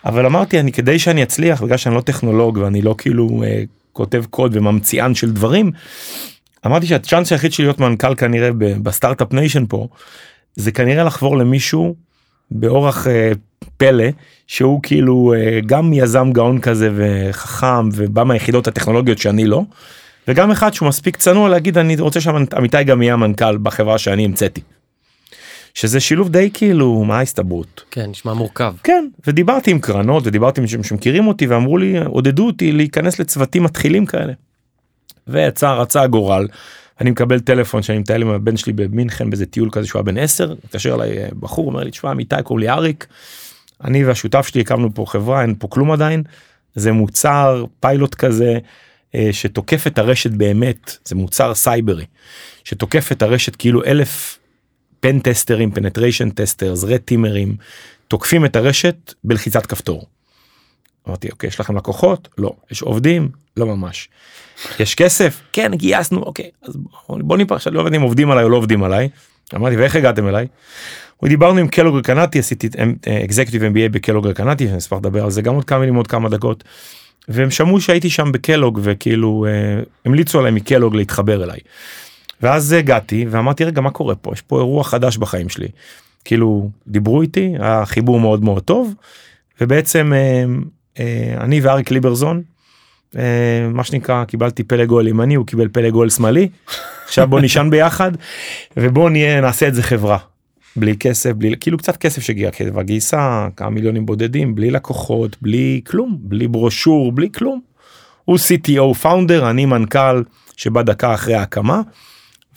אבל אמרתי אני כדי שאני אצליח בגלל שאני לא טכנולוג ואני לא כאילו אה, כותב קוד וממציא של דברים. אמרתי שהצ'אנס היחיד שלי להיות מנכ"ל כנראה ב start-up nation פה זה כנראה לחבור למישהו באורח אה, פלא שהוא כאילו אה, גם יזם גאון כזה וחכם ובא מהיחידות הטכנולוגיות שאני לא. וגם אחד שהוא מספיק צנוע להגיד אני רוצה שאמיתי גם יהיה המנכ"ל בחברה שאני המצאתי. שזה שילוב די כאילו מה ההסתברות. כן נשמע מורכב. כן ודיברתי עם קרנות ודיברתי עם אנשים שמכירים אותי ואמרו לי עודדו אותי להיכנס לצוותים מתחילים כאלה. ויצא, רצה הגורל. אני מקבל טלפון שאני מטייל עם הבן שלי במינכן באיזה טיול כזה שהוא היה בן 10 מתקשר אליי אה, בחור אומר לי תשמע אמיתי קוראים לי אריק. אני והשותף שלי הקמנו פה חברה אין פה כלום עדיין. זה מוצר פיילוט כזה שתוקף את הרשת באמת זה מוצר סייברי שתוקף את הרשת כאילו אלף pen testerים penetration testers red teamerים תוקפים את הרשת בלחיצת כפתור. אמרתי אוקיי יש לכם לקוחות לא יש עובדים לא ממש. יש כסף כן גייסנו אוקיי אז בוא נפרש עכשיו לא יודעת אם עובדים עליי או לא עובדים עליי. אמרתי ואיך הגעתם אליי. דיברנו עם קלוגר קנאטי עשיתי אקזקטיב MBA בקלוגר קנאטי אני אשמח לדבר על זה גם עוד כמה מילים עוד כמה דקות. והם שמעו שהייתי שם בקלוג וכאילו אה, המליצו עליי מקלוג להתחבר אליי. ואז הגעתי ואמרתי רגע מה קורה פה יש פה אירוע חדש בחיים שלי. כאילו דיברו איתי החיבור מאוד מאוד טוב ובעצם אה, אה, אני ואריק ליברזון אה, מה שנקרא קיבלתי פלא גול ימני הוא קיבל פלא גול שמאלי עכשיו בוא נשען ביחד ובוא נהיה נעשה את זה חברה. בלי כסף בלי כאילו קצת כסף שגיע כבר גייסה כמה מיליונים בודדים בלי לקוחות בלי כלום בלי ברושור בלי כלום. הוא CTO פאונדר אני מנכ"ל שבא דקה אחרי ההקמה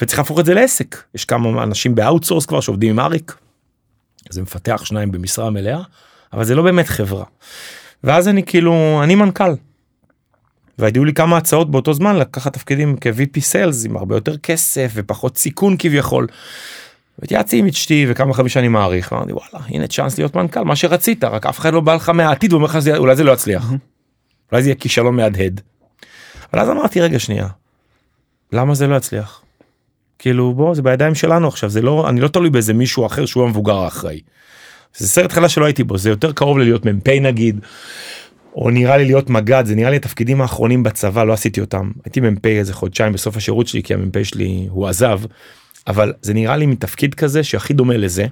וצריך להפוך את זה לעסק יש כמה אנשים ב outsource כבר שעובדים עם אריק. זה מפתח שניים במשרה מלאה אבל זה לא באמת חברה. ואז אני כאילו אני מנכ"ל. והיו לי כמה הצעות באותו זמן לקחת תפקידים כ-VP sales עם הרבה יותר כסף ופחות סיכון כביכול. והתייעצתי עם אשתי וכמה חברים שאני מעריך אמרתי וואלה הנה צ'אנס להיות מנכ"ל מה שרצית רק אף אחד לא בא לך מהעתיד ואומר לך אולי זה לא יצליח. אולי זה יהיה כישלון מהדהד. אבל אז אמרתי רגע שנייה. למה זה לא יצליח? כאילו בוא זה בידיים שלנו עכשיו זה לא אני לא תלוי באיזה מישהו אחר שהוא המבוגר האחראי. זה סרט חדש שלא הייתי בו זה יותר קרוב ללהיות מ"פ נגיד. או נראה לי להיות מג"ד זה נראה לי התפקידים האחרונים בצבא לא עשיתי אותם הייתי מ"פ איזה חודשיים בסוף השירות שלי כי המ"פ שלי הוא עזב. אבל זה נראה לי מתפקיד כזה שהכי דומה לזה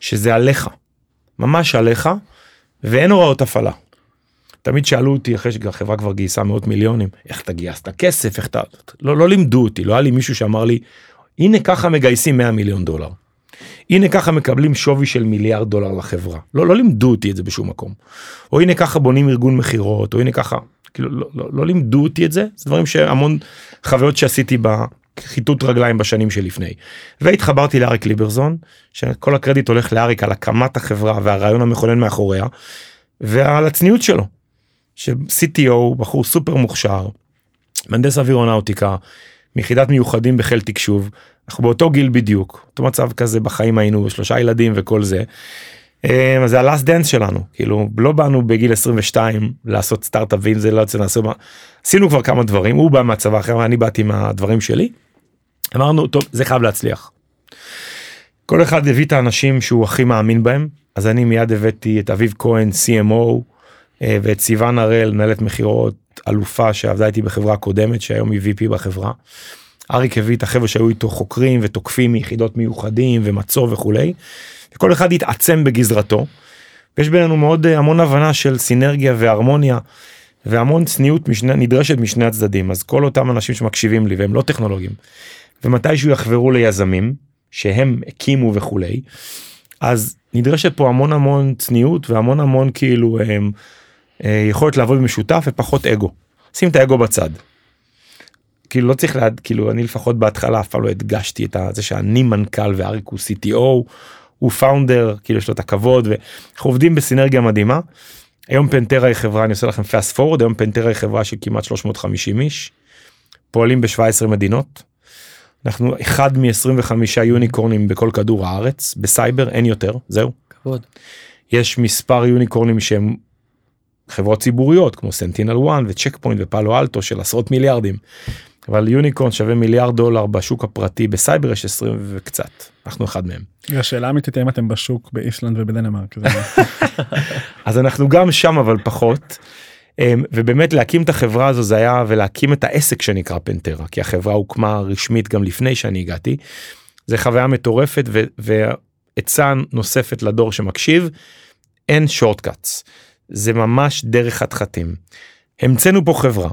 שזה עליך. ממש עליך ואין הוראות הפעלה. תמיד שאלו אותי אחרי שהחברה כבר גייסה מאות מיליונים איך אתה גייסת כסף? איך אתה לא לא לימדו אותי לא היה לי מישהו שאמר לי הנה ככה מגייסים 100 מיליון דולר. הנה ככה מקבלים שווי של מיליארד דולר לחברה. לא לא לימדו אותי את זה בשום מקום. או הנה ככה בונים ארגון מכירות או הנה ככה כאילו לא, לא, לא לימדו אותי את זה. זה דברים שהמון חוויות שעשיתי בחיטוט רגליים בשנים שלפני והתחברתי לאריק ליברזון שכל הקרדיט הולך לאריק על הקמת החברה והרעיון המכונן מאחוריה ועל הצניעות שלו. ש-CTO בחור סופר מוכשר מהנדס אווירונאוטיקה מיחידת מיוחדים בחיל תקשוב אנחנו באותו גיל בדיוק אותו מצב כזה בחיים היינו שלושה ילדים וכל זה. אז זה ה last dance שלנו כאילו לא באנו בגיל 22 לעשות סטארט-אפ ואם זה לא יוצא מה עשינו כבר כמה דברים הוא בא מהצבא אחר אני באתי מהדברים שלי. אמרנו טוב זה חייב להצליח. כל אחד הביא את האנשים שהוא הכי מאמין בהם אז אני מיד הבאתי את אביב כהן CMO אה, ואת סיוון הראל מנהלת מכירות אלופה שעבדה איתי בחברה קודמת שהיום היא VP בחברה. אריק הביא את החבר'ה שהיו איתו חוקרים ותוקפים מיחידות מיוחדים ומצור וכולי. וכל אחד התעצם בגזרתו. ויש בינינו מאוד אה, המון הבנה של סינרגיה והרמוניה והמון צניעות משני, נדרשת משני הצדדים אז כל אותם אנשים שמקשיבים לי והם לא טכנולוגים ומתישהו יחברו ליזמים שהם הקימו וכולי אז נדרשת פה המון המון צניעות והמון המון כאילו הם, אה, יכולת לעבוד במשותף ופחות אגו. שים את האגו בצד. כאילו לא צריך להד כאילו אני לפחות בהתחלה אף פעם לא הדגשתי את זה שאני מנכ"ל ואריק הוא CTO הוא founder כאילו יש לו את הכבוד ואנחנו עובדים בסינרגיה מדהימה. היום פנטרה היא חברה אני עושה לכם fast forward היום פנטרה היא חברה של כמעט 350 איש. פועלים ב-17 מדינות. אנחנו אחד מ-25 unicornים בכל כדור הארץ בסייבר אין יותר זהו. כבוד. יש מספר unicornים שהם חברות ציבוריות כמו SentinelOne ו Check Point ו Palo Alto של עשרות מיליארדים. אבל unicorn שווה מיליארד דולר בשוק הפרטי בסייבר יש 20 וקצת אנחנו אחד מהם. השאלה האמיתית אם אתם בשוק באיסלנד ובדנמרק. אז אנחנו גם שם אבל פחות. אמ, ובאמת להקים את החברה הזו זה היה ולהקים את העסק שנקרא פנטרה כי החברה הוקמה רשמית גם לפני שאני הגעתי. זה חוויה מטורפת ועצה נוספת לדור שמקשיב אין שורטקאטס זה ממש דרך חתחתים. המצאנו פה חברה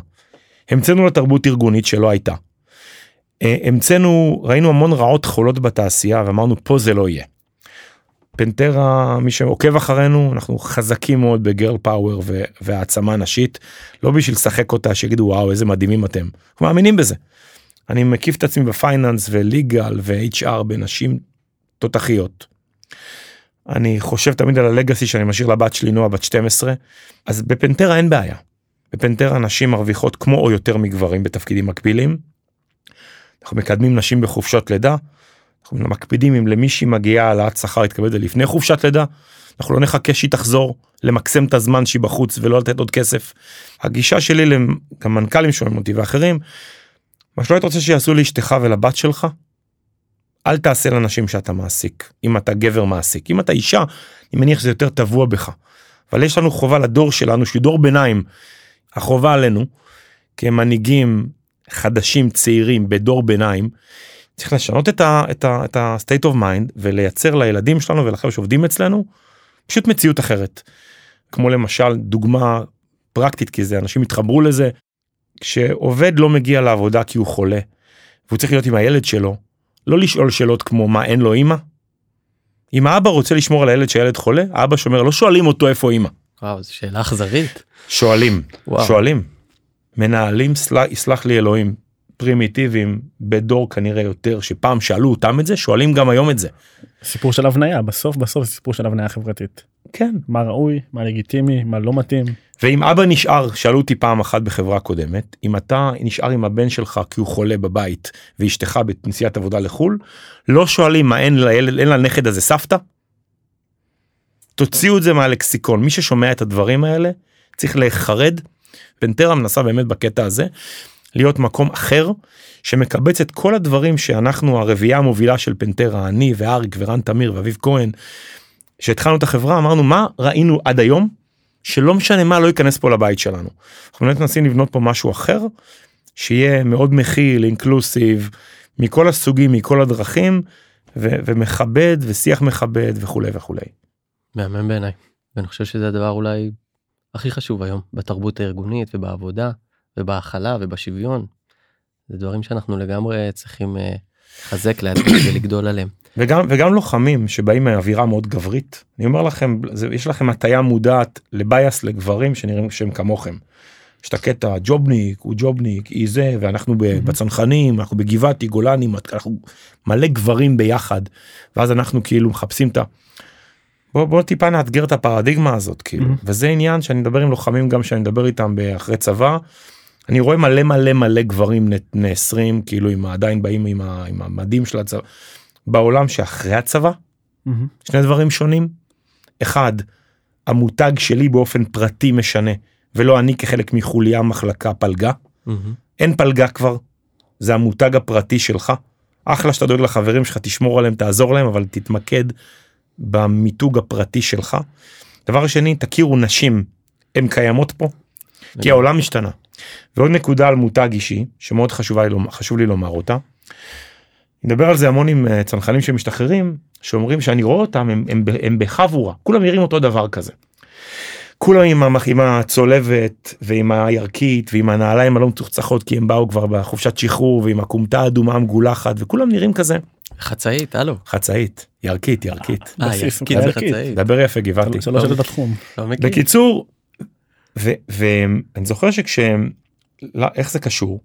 המצאנו לה תרבות ארגונית שלא הייתה. אה, המצאנו ראינו המון רעות חולות בתעשייה ואמרנו פה זה לא יהיה. פנטרה מי שעוקב אחרינו אנחנו חזקים מאוד בגרל פאוור והעצמה נשית לא בשביל לשחק אותה שיגידו וואו איזה מדהימים אתם אנחנו מאמינים בזה. אני מקיף את עצמי בפייננס וליגל ו-HR בנשים תותחיות. אני חושב תמיד על הלגאסי שאני משאיר לבת שלי נועה בת 12 אז בפנטרה אין בעיה בפנטרה נשים מרוויחות כמו או יותר מגברים בתפקידים מקבילים. אנחנו מקדמים נשים בחופשות לידה. אנחנו מקפידים אם למישהי מגיעה העלאת שכר יתקבל זה לפני חופשת לידה. אנחנו לא נחכה שהיא תחזור למקסם את הזמן שהיא בחוץ ולא לתת עוד כסף. הגישה שלי למנכ"לים שומעים אותי ואחרים. מה שלא היית רוצה שיעשו לאשתך ולבת שלך. אל תעשה לנשים שאתה מעסיק אם אתה גבר מעסיק אם אתה אישה אני מניח שזה יותר טבוע בך. אבל יש לנו חובה לדור שלנו שהוא דור ביניים החובה עלינו כמנהיגים חדשים צעירים בדור ביניים צריך לשנות את ה-state of mind ולייצר לילדים שלנו ולחבר'ה שעובדים אצלנו פשוט מציאות אחרת. כמו למשל דוגמה פרקטית כי זה אנשים התחברו לזה כשעובד לא מגיע לעבודה כי הוא חולה והוא צריך להיות עם הילד שלו לא לשאול שאלות כמו מה אין לו אימא. אם האבא רוצה לשמור על הילד שהילד חולה האבא שומר לא שואלים אותו איפה אימא. וואו זו שאלה אכזרית. שואלים, וואו. שואלים. מנהלים, סלח, יסלח לי אלוהים, פרימיטיביים בדור כנראה יותר שפעם שאלו אותם את זה, שואלים גם היום את זה. סיפור של הבניה, בסוף בסוף זה סיפור של הבניה חברתית. כן. מה ראוי, מה לגיטימי, מה לא מתאים. ואם אבא נשאר, שאלו אותי פעם אחת בחברה קודמת, אם אתה נשאר עם הבן שלך כי הוא חולה בבית ואשתך בנסיעת עבודה לחו"ל, לא שואלים מה אין לילד, אין לנכד הזה סבתא? תוציאו את זה מהלקסיקון, מי ששומע את הדברים האלה צריך להיחרד. פנטרה מנסה באמת בקטע הזה להיות מקום אחר שמקבץ את כל הדברים שאנחנו הרביעייה המובילה של פנטרה אני ואריק ורן תמיר ואביב כהן. שהתחלנו את החברה אמרנו מה ראינו עד היום שלא משנה מה לא ייכנס פה לבית שלנו. אנחנו באמת מנסים לבנות פה משהו אחר שיהיה מאוד מכיל אינקלוסיב מכל הסוגים מכל הדרכים ו- ומכבד ושיח מכבד וכולי וכולי. מהמם בעיניי. ואני חושב שזה הדבר אולי הכי חשוב היום בתרבות הארגונית ובעבודה ובהכלה ובשוויון. זה דברים שאנחנו לגמרי צריכים uh, לחזק להדביק ולגדול עליהם. וגם וגם לוחמים שבאים מאווירה מאוד גברית אני אומר לכם זה, יש לכם הטיה מודעת לבייס לגברים שנראים שהם כמוכם. יש את הקטע ג'ובניק הוא ג'ובניק היא זה ואנחנו בצנחנים אנחנו בגבעתי גולני אנחנו מלא גברים ביחד ואז אנחנו כאילו מחפשים את ה... בוא, בוא טיפה נאתגר את הפרדיגמה הזאת כאילו Mhm. וזה עניין שאני מדבר עם לוחמים גם שאני מדבר איתם אחרי צבא. אני רואה מלא מלא מלא גברים בני- בני 20 כאילו עם עדיין באים עם, ה, עם המדים של הצבא. בעולם שאחרי הצבא מהמם. שני דברים שונים. אחד, המותג שלי באופן פרטי משנה ולא אני כחלק מחוליה מחלקה פלגה. מהמם. אין פלגה כבר. זה המותג הפרטי שלך. אחלה שאתה דואג לחברים שלך תשמור עליהם תעזור להם אבל תתמקד במיתוג הפרטי שלך. דבר שני תכירו נשים הן קיימות פה כי העולם השתנה. ועוד נקודה על מותג אישי שמאוד חשובה לי, חשוב לי לומר אותה. אני מדבר על זה המון עם אה, צנחנים שמשתחררים שאומרים שאני רואה אותם הם, הם, הם בחבורה כולם נראים אותו דבר כזה. כולם עם, המח, עם הצולבת ועם הירקית ועם הנעליים הלא מצוחצחות כי הם באו כבר בחופשת שחרור ועם הכומתה האדומה המגולחת וכולם נראים כזה חצאית הלו. חצאית ירקית ירקית אה, ירקית ירקית. וחצאית. דבר יפה גבעתי. שלוש שנים בתחום. לא. בקיצור ו- ואני זוכר שכשהם לא, איך זה קשור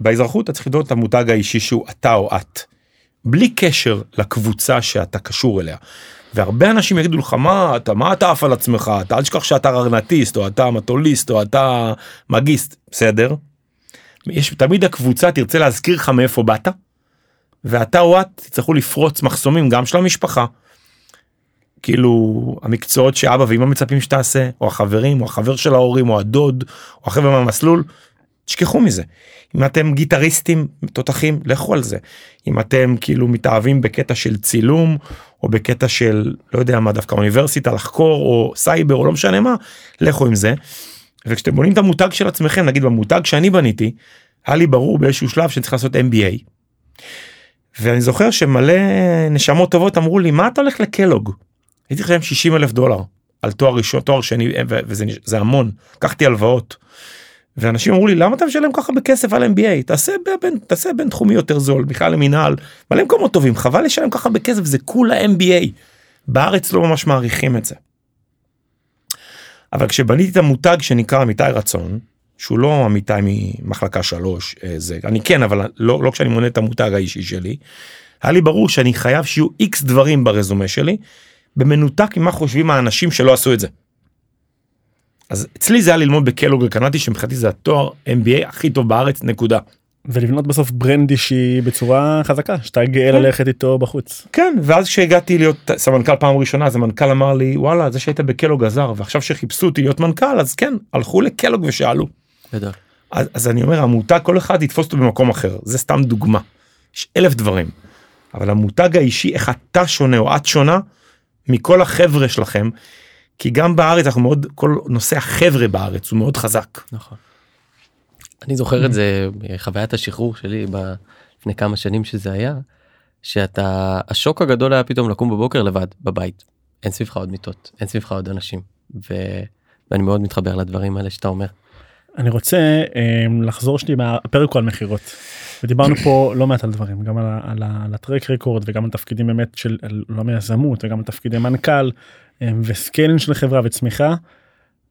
באזרחות אתה צריך לבדוק את המותג האישי שהוא אתה או את בלי קשר לקבוצה שאתה קשור אליה. והרבה אנשים יגידו לך מה אתה מה אתה עף על עצמך אתה אל תשכח שאתה רנטיסט או אתה מטוליסט או אתה מגיסט בסדר. יש תמיד הקבוצה תרצה להזכיר לך מאיפה באת. ואתה או את תצטרכו לפרוץ מחסומים גם של המשפחה. כאילו המקצועות שאבא ואמא מצפים שתעשה או החברים או החבר של ההורים או הדוד או החבר'ה מהמסלול. תשכחו מזה. אם אתם גיטריסטים תותחים לכו על זה. אם אתם כאילו מתאהבים בקטע של צילום או בקטע של לא יודע מה דווקא אוניברסיטה לחקור או סייבר או לא משנה מה לכו עם זה. וכשאתם בונים את המותג של עצמכם נגיד במותג שאני בניתי היה לי ברור באיזשהו שלב שצריך לעשות MBA. ואני זוכר שמלא נשמות טובות אמרו לי מה אתה הולך לקלוג. הייתי חושב 60 אלף דולר על תואר ראשון תואר שני וזה זה המון לקחתי הלוואות. ואנשים אמרו לי למה אתה משלם ככה בכסף על MBA תעשה בין תעשה בין תחומי יותר זול בכלל למינהל מלא מקומות טובים חבל לשלם ככה בכסף זה כולה MBA. בארץ לא ממש מעריכים את זה. אבל כשבניתי את המותג שנקרא אמיתי רצון שהוא לא אמיתי ממחלקה שלוש אה, זה אני כן אבל לא לא כשאני מונה את המותג האישי שלי. היה לי ברור שאני חייב שיהיו איקס דברים ברזומה שלי במנותק ממה חושבים האנשים שלא עשו את זה. אז אצלי זה היה ללמוד בקלוג וקנאתי שמבחינתי זה התואר MBA הכי טוב בארץ נקודה. ולבנות בסוף ברנד אישי בצורה חזקה שאתה גאה כן. ללכת איתו בחוץ. כן ואז כשהגעתי להיות סמנכ"ל פעם ראשונה אז המנכ"ל אמר לי וואלה זה שהיית בקלוג עזר ועכשיו שחיפשו אותי להיות מנכ"ל אז כן הלכו לקלוג ושאלו. גדול. אז, אז אני אומר המותג כל אחד יתפוס אותו במקום אחר זה סתם דוגמה. יש אלף דברים. אבל המותג האישי איך אתה שונה או את שונה מכל החבר'ה שלכם. כי גם בארץ אנחנו מאוד כל נושא החבר'ה בארץ הוא מאוד חזק. נכון. אני זוכר את זה מחוויית השחרור שלי ב- לפני כמה שנים שזה היה שאתה השוק הגדול היה פתאום לקום בבוקר לבד בבית אין סביבך עוד מיטות אין סביבך עוד אנשים ו... ואני מאוד מתחבר לדברים האלה שאתה אומר. אני רוצה um, לחזור שנייה מהפרק הוא על מכירות. ודיברנו פה לא מעט על דברים גם על, על, על ה track record וגם על תפקידים באמת של לא מיזמות וגם על תפקידי מנכ"ל um, ו scaling של חברה וצמיחה.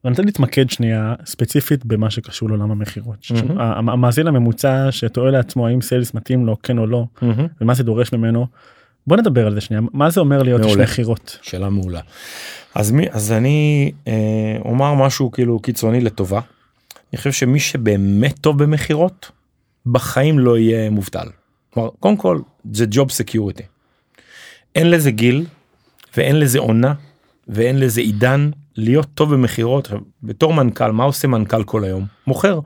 ואני רוצה להתמקד שנייה ספציפית במה שקשור לעולם המכירות. ה- המאזין הממוצע שתוהה לעצמו האם sales מתאים לו כן או לא ומה זה דורש ממנו. בוא נדבר על זה שנייה מה זה אומר להיות איש מעולה. מכירות. שאלה מעולה. אז מי אז אני אה, אומר משהו כאילו קיצוני לטובה. אני חושב שמי שבאמת טוב במכירות בחיים לא יהיה מובטל. כלומר, קודם כל זה job security. אין לזה גיל ואין לזה עונה ואין לזה עידן להיות טוב במכירות. בתור מנכ"ל מה עושה מנכ"ל כל היום? מוכר.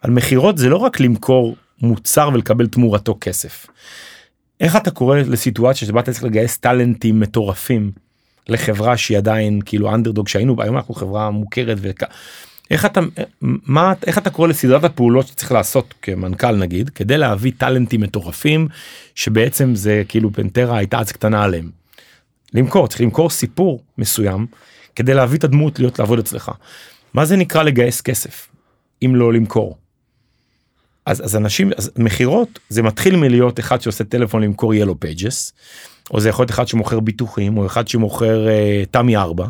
על מכירות זה לא רק למכור מוצר ולקבל תמורתו כסף. איך אתה קורא לסיטואציה שבה אתה צריך לגייס טאלנטים מטורפים לחברה שהיא עדיין כאילו אנדרדוג שהיינו בה היום אנחנו חברה מוכרת וכ... איך אתה מה איך אתה קורא לסדרת הפעולות שצריך לעשות כמנכ"ל נגיד כדי להביא טאלנטים מטורפים שבעצם זה כאילו פנטרה הייתה אז קטנה עליהם. למכור צריך למכור סיפור מסוים כדי להביא את הדמות להיות לעבוד אצלך. מה זה נקרא לגייס כסף אם לא למכור. אז, אז אנשים, אז מכירות זה מתחיל מלהיות אחד שעושה טלפון למכור Yellow Pages, או זה יכול להיות אחד שמוכר ביטוחים, או אחד שמוכר uh, תמי 4,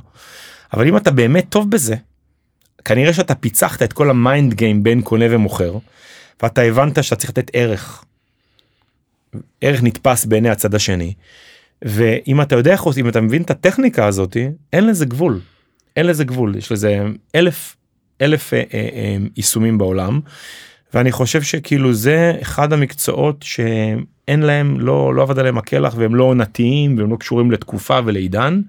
אבל אם אתה באמת טוב בזה, כנראה שאתה פיצחת את כל ה mind game בין קונה ומוכר, ואתה הבנת שאתה צריך לתת ערך. ערך נתפס בעיני הצד השני. ואם אתה יודע איך עושים, אתה מבין את הטכניקה הזאתי, אין לזה גבול. אין לזה גבול, יש לזה אלף, אלף אה, אה, אה, יישומים בעולם. ואני חושב שכאילו זה אחד המקצועות שאין להם, לא, לא עבר עליהם הכלח והם לא עונתיים והם לא קשורים לתקופה ולעידן.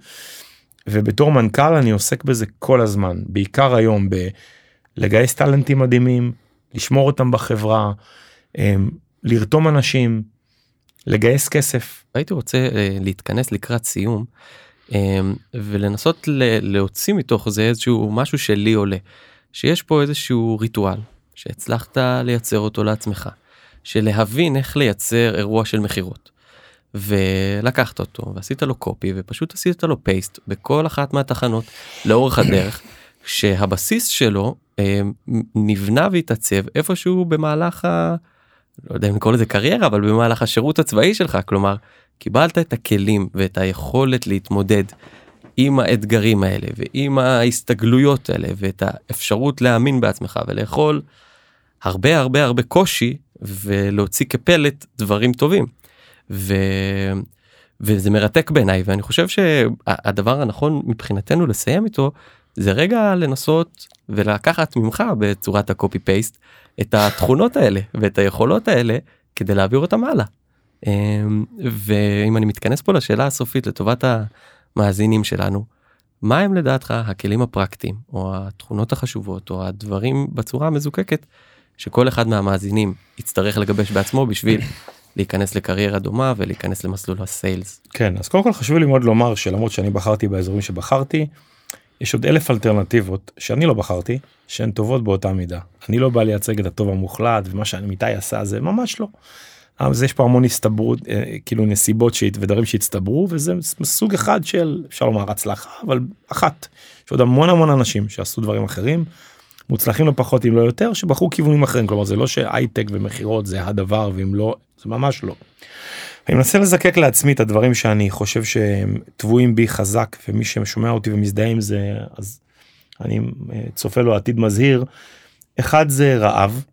ובתור מנכ"ל אני עוסק בזה כל הזמן, בעיקר היום בלגייס טאלנטים מדהימים, לשמור אותם בחברה, אמ, לרתום אנשים, לגייס כסף. הייתי רוצה אה, להתכנס לקראת סיום אמ, ולנסות להוציא מתוך זה איזשהו משהו שלי עולה, שיש פה איזשהו ריטואל שהצלחת לייצר אותו לעצמך, של להבין איך לייצר אירוע של מכירות. ולקחת אותו ועשית לו קופי ופשוט עשית לו פייסט בכל אחת מהתחנות לאורך הדרך שהבסיס שלו אה, נבנה והתעצב איפשהו במהלך ה... לא יודע אם לקרוא לזה קריירה אבל במהלך השירות הצבאי שלך כלומר קיבלת את הכלים ואת היכולת להתמודד עם האתגרים האלה ועם ההסתגלויות האלה ואת האפשרות להאמין בעצמך ולאכול הרבה הרבה הרבה קושי ולהוציא כפלט דברים טובים. ו... וזה מרתק בעיניי ואני חושב שהדבר הנכון מבחינתנו לסיים איתו זה רגע לנסות ולקחת ממך בצורת הקופי פייסט את התכונות האלה ואת היכולות האלה כדי להעביר אותם הלאה. אמ, ואם אני מתכנס פה לשאלה הסופית לטובת המאזינים שלנו מה הם לדעתך הכלים הפרקטיים או התכונות החשובות או הדברים בצורה המזוקקת שכל אחד מהמאזינים יצטרך לגבש בעצמו בשביל להיכנס לקריירה דומה ולהיכנס למסלול הסיילס. כן אז קודם כל חשוב לי מאוד לומר שלמרות שאני בחרתי באזורים שבחרתי יש עוד אלף אלטרנטיבות שאני לא בחרתי שהן טובות באותה מידה אני לא בא לייצג את הטוב המוחלט ומה שעמיתי עשה זה ממש לא. אז יש פה המון הסתברות אה, כאילו נסיבות שהת, ודברים שהצטברו וזה סוג אחד של אפשר לומר הצלחה אבל אחת. יש עוד המון המון אנשים שעשו דברים אחרים מוצלחים לא פחות אם לא יותר שבחרו כיוונים אחרים כלומר זה לא שהייטק ומכירות זה הדבר ואם לא זה ממש לא. אני מנסה לזקק לעצמי את הדברים שאני חושב שהם טבועים בי חזק ומי ששומע אותי ומזדהה עם זה אז אני אה, צופה לו עתיד מזהיר. אחד זה רעב.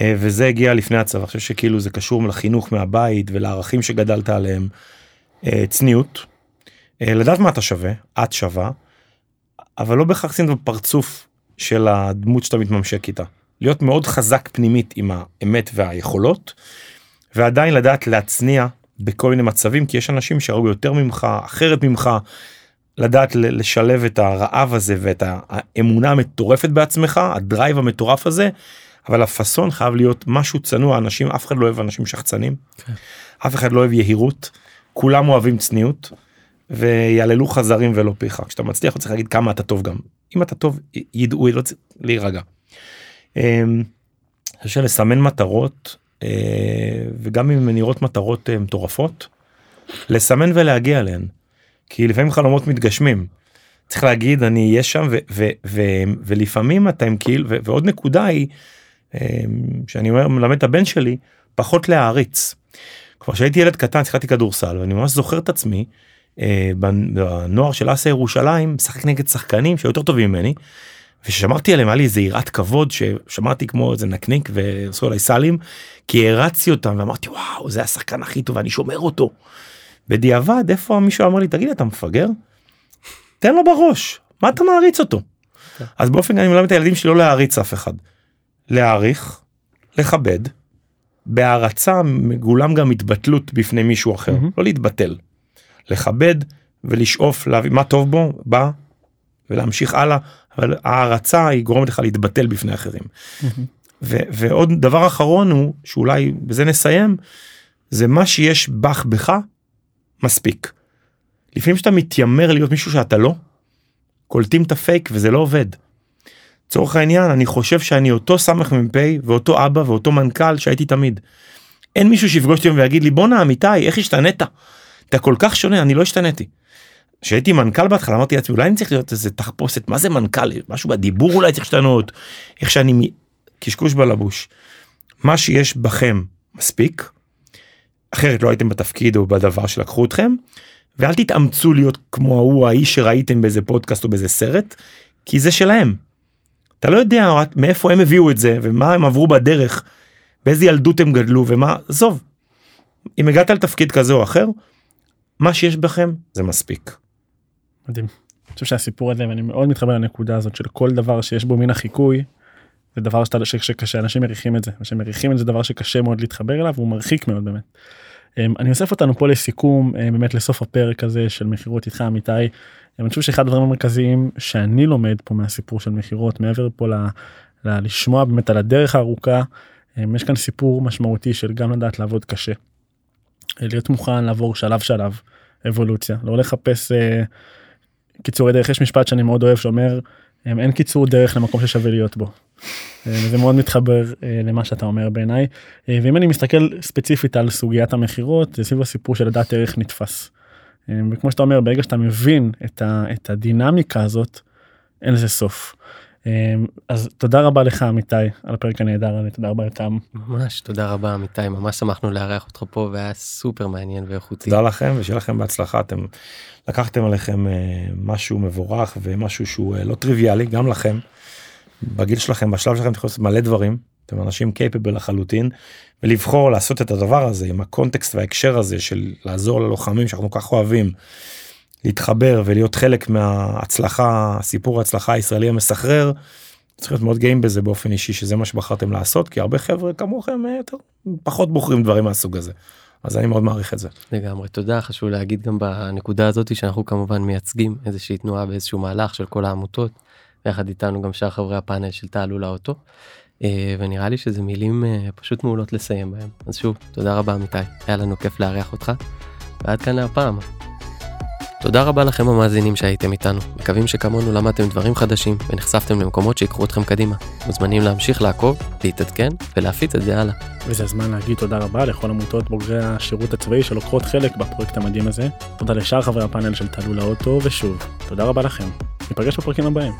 אה, וזה הגיע לפני הצבא אני חושב שכאילו זה קשור לחינוך מהבית ולערכים שגדלת עליהם. אה, צניעות. לדעת מה אתה שווה את שווה. אבל לא בהכרח לשים בפרצוף של הדמות שאתה מתממשק איתה. להיות מאוד חזק פנימית עם האמת והיכולות ועדיין לדעת להצניע בכל מיני מצבים כי יש אנשים שהרגו יותר ממך אחרת ממך לדעת לשלב את הרעב הזה ואת האמונה המטורפת בעצמך הדרייב המטורף הזה אבל הפאסון חייב להיות משהו צנוע אנשים אף אחד לא אוהב אנשים שחצנים כן. אף אחד לא אוהב יהירות כולם אוהבים צניעות ויעללו חזרים ולא פיך כשאתה מצליח צריך להגיד כמה אתה טוב גם אם אתה טוב ידעו לא צריך להירגע. אמ, קשה לסמן מטרות וגם אם הן נראות מטרות אה, מטורפות לסמן ולהגיע אליהן כי לפעמים חלומות מתגשמים. צריך להגיד אני אהיה שם ו- ו- ו- ולפעמים אתה עם כאילו ועוד נקודה היא אמ, שאני אומר מלמד את הבן שלי פחות להעריץ. כבר כשהייתי ילד קטן שיחקתי כדורסל ואני ממש זוכר את עצמי אה, בנוער של אסה ירושלים משחק נגד שחקנים שיותר טובים ממני. ושמרתי עליהם היה לי איזה יראת כבוד ששמרתי כמו איזה נקניק ועשו עליי סלים כי הרצתי אותם ואמרתי וואו זה השחקן הכי טוב ואני שומר אותו. בדיעבד איפה מישהו אמר לי תגיד אתה מפגר? תן לו בראש מה אתה מעריץ אותו. כן. אז באופן אני מלמד את הילדים שלי לא להעריץ אף אחד. להעריך לכבד בהערצה מגולם גם התבטלות בפני מישהו אחר לא להתבטל. לכבד ולשאוף להביא מה טוב בו בא ולהמשיך הלאה אבל הערצה היא גורמת לך להתבטל בפני אחרים. ועוד דבר אחרון הוא שאולי בזה נסיים זה מה שיש בך בך מספיק. לפעמים שאתה מתיימר להיות מישהו שאתה לא קולטים את הפייק וזה לא עובד. לצורך העניין אני חושב שאני אותו סמך מ"פ ואותו אבא ואותו מנכ"ל שהייתי תמיד. אין מישהו שיפגוש אותי ויגיד לי בואנה אמיתי איך השתנית אתה כל כך שונה אני לא השתניתי. כשהייתי מנכ"ל בהתחלה אמרתי לעצמי אולי אני צריך להיות איזה תחפושת מה זה מנכ"ל משהו בדיבור אולי צריך להשתנות איך שאני קשקוש בלבוש. מה שיש בכם מספיק, אחרת לא הייתם בתפקיד או בדבר שלקחו אתכם, ואל תתאמצו להיות כמו ההוא האיש שראיתם באיזה פודקאסט או באיזה סרט, כי זה שלהם. אתה לא יודע רק מאיפה הם הביאו את זה ומה הם עברו בדרך, באיזה ילדות הם גדלו ומה, עזוב. אם הגעת לתפקיד כזה או אחר, מה שיש בכם זה מספיק. מדהים. אני חושב שהסיפור הזה ואני מאוד מתחבר לנקודה הזאת של כל דבר שיש בו מין החיקוי. זה דבר שאתה, ש- שקשה אנשים מריחים את זה אנשים מריחים את זה דבר שקשה מאוד להתחבר אליו והוא מרחיק מאוד באמת. אמ, אני אוסף אותנו פה לסיכום אמ, באמת לסוף הפרק הזה של מכירות איתך אמיתי. אמ, אני חושב שאחד הדברים המרכזיים שאני לומד פה מהסיפור של מכירות מעבר פה ל, ל, לשמוע באמת על הדרך הארוכה יש כאן סיפור משמעותי של גם לדעת לעבוד קשה. להיות מוכן לעבור שלב שלב אבולוציה לא לחפש אה, קיצורי דרך יש משפט שאני מאוד אוהב שאומר אמ, אין קיצור דרך למקום ששווה להיות בו. אה, זה מאוד מתחבר אה, למה שאתה אומר בעיניי אה, ואם אני מסתכל ספציפית על סוגיית המכירות זה סביב הסיפור של לדעת ערך נתפס. אה, וכמו שאתה אומר ברגע שאתה מבין את הדינמיקה הזאת אין לזה סוף. אה, אז תודה רבה לך אמיתי על הפרק הנהדר הזה תודה רבה לכם. ממש תודה רבה אמיתי ממש שמחנו לארח אותך פה והיה סופר מעניין ואיכותי. תודה לכם ושיהיה לכם בהצלחה אתם לקחתם עליכם אה, משהו מבורך ומשהו שהוא אה, לא טריוויאלי גם לכם. בגיל שלכם בשלב שלכם אתם יכולים לעשות מלא דברים אתם אנשים קייפבל לחלוטין ולבחור לעשות את הדבר הזה עם הקונטקסט וההקשר הזה של לעזור ללוחמים שאנחנו כל כך אוהבים. להתחבר ולהיות חלק מההצלחה סיפור ההצלחה הישראלי המסחרר. צריך להיות מאוד גאים בזה באופן אישי שזה מה שבחרתם לעשות כי הרבה חבר'ה כמוכם אה, יותר פחות בוחרים דברים מהסוג הזה. אז אני מאוד מעריך את זה. לגמרי תודה חשוב להגיד גם בנקודה הזאת שאנחנו כמובן מייצגים איזושהי תנועה באיזשהו מהלך של כל העמותות. יחד איתנו גם שאר חברי הפאנל של תעלו לאוטו. אה, ונראה לי שזה מילים אה, פשוט מעולות לסיים בהם אז שוב תודה רבה אמיתי היה לנו כיף לארח אותך. ועד כאן להפעם. תודה רבה לכם המאזינים שהייתם איתנו, מקווים שכמונו למדתם דברים חדשים ונחשפתם למקומות שיקחו אתכם קדימה. מוזמנים להמשיך לעקוב, להתעדכן ולהפיץ את זה הלאה. וזה הזמן להגיד תודה רבה לכל עמותות בוגרי השירות הצבאי שלוקחות חלק בפרויקט המדהים הזה. תודה לשאר חברי הפאנל של תעלו לאוטו ושוב תודה רבה לכם. ניפגש בפרקים הבאים.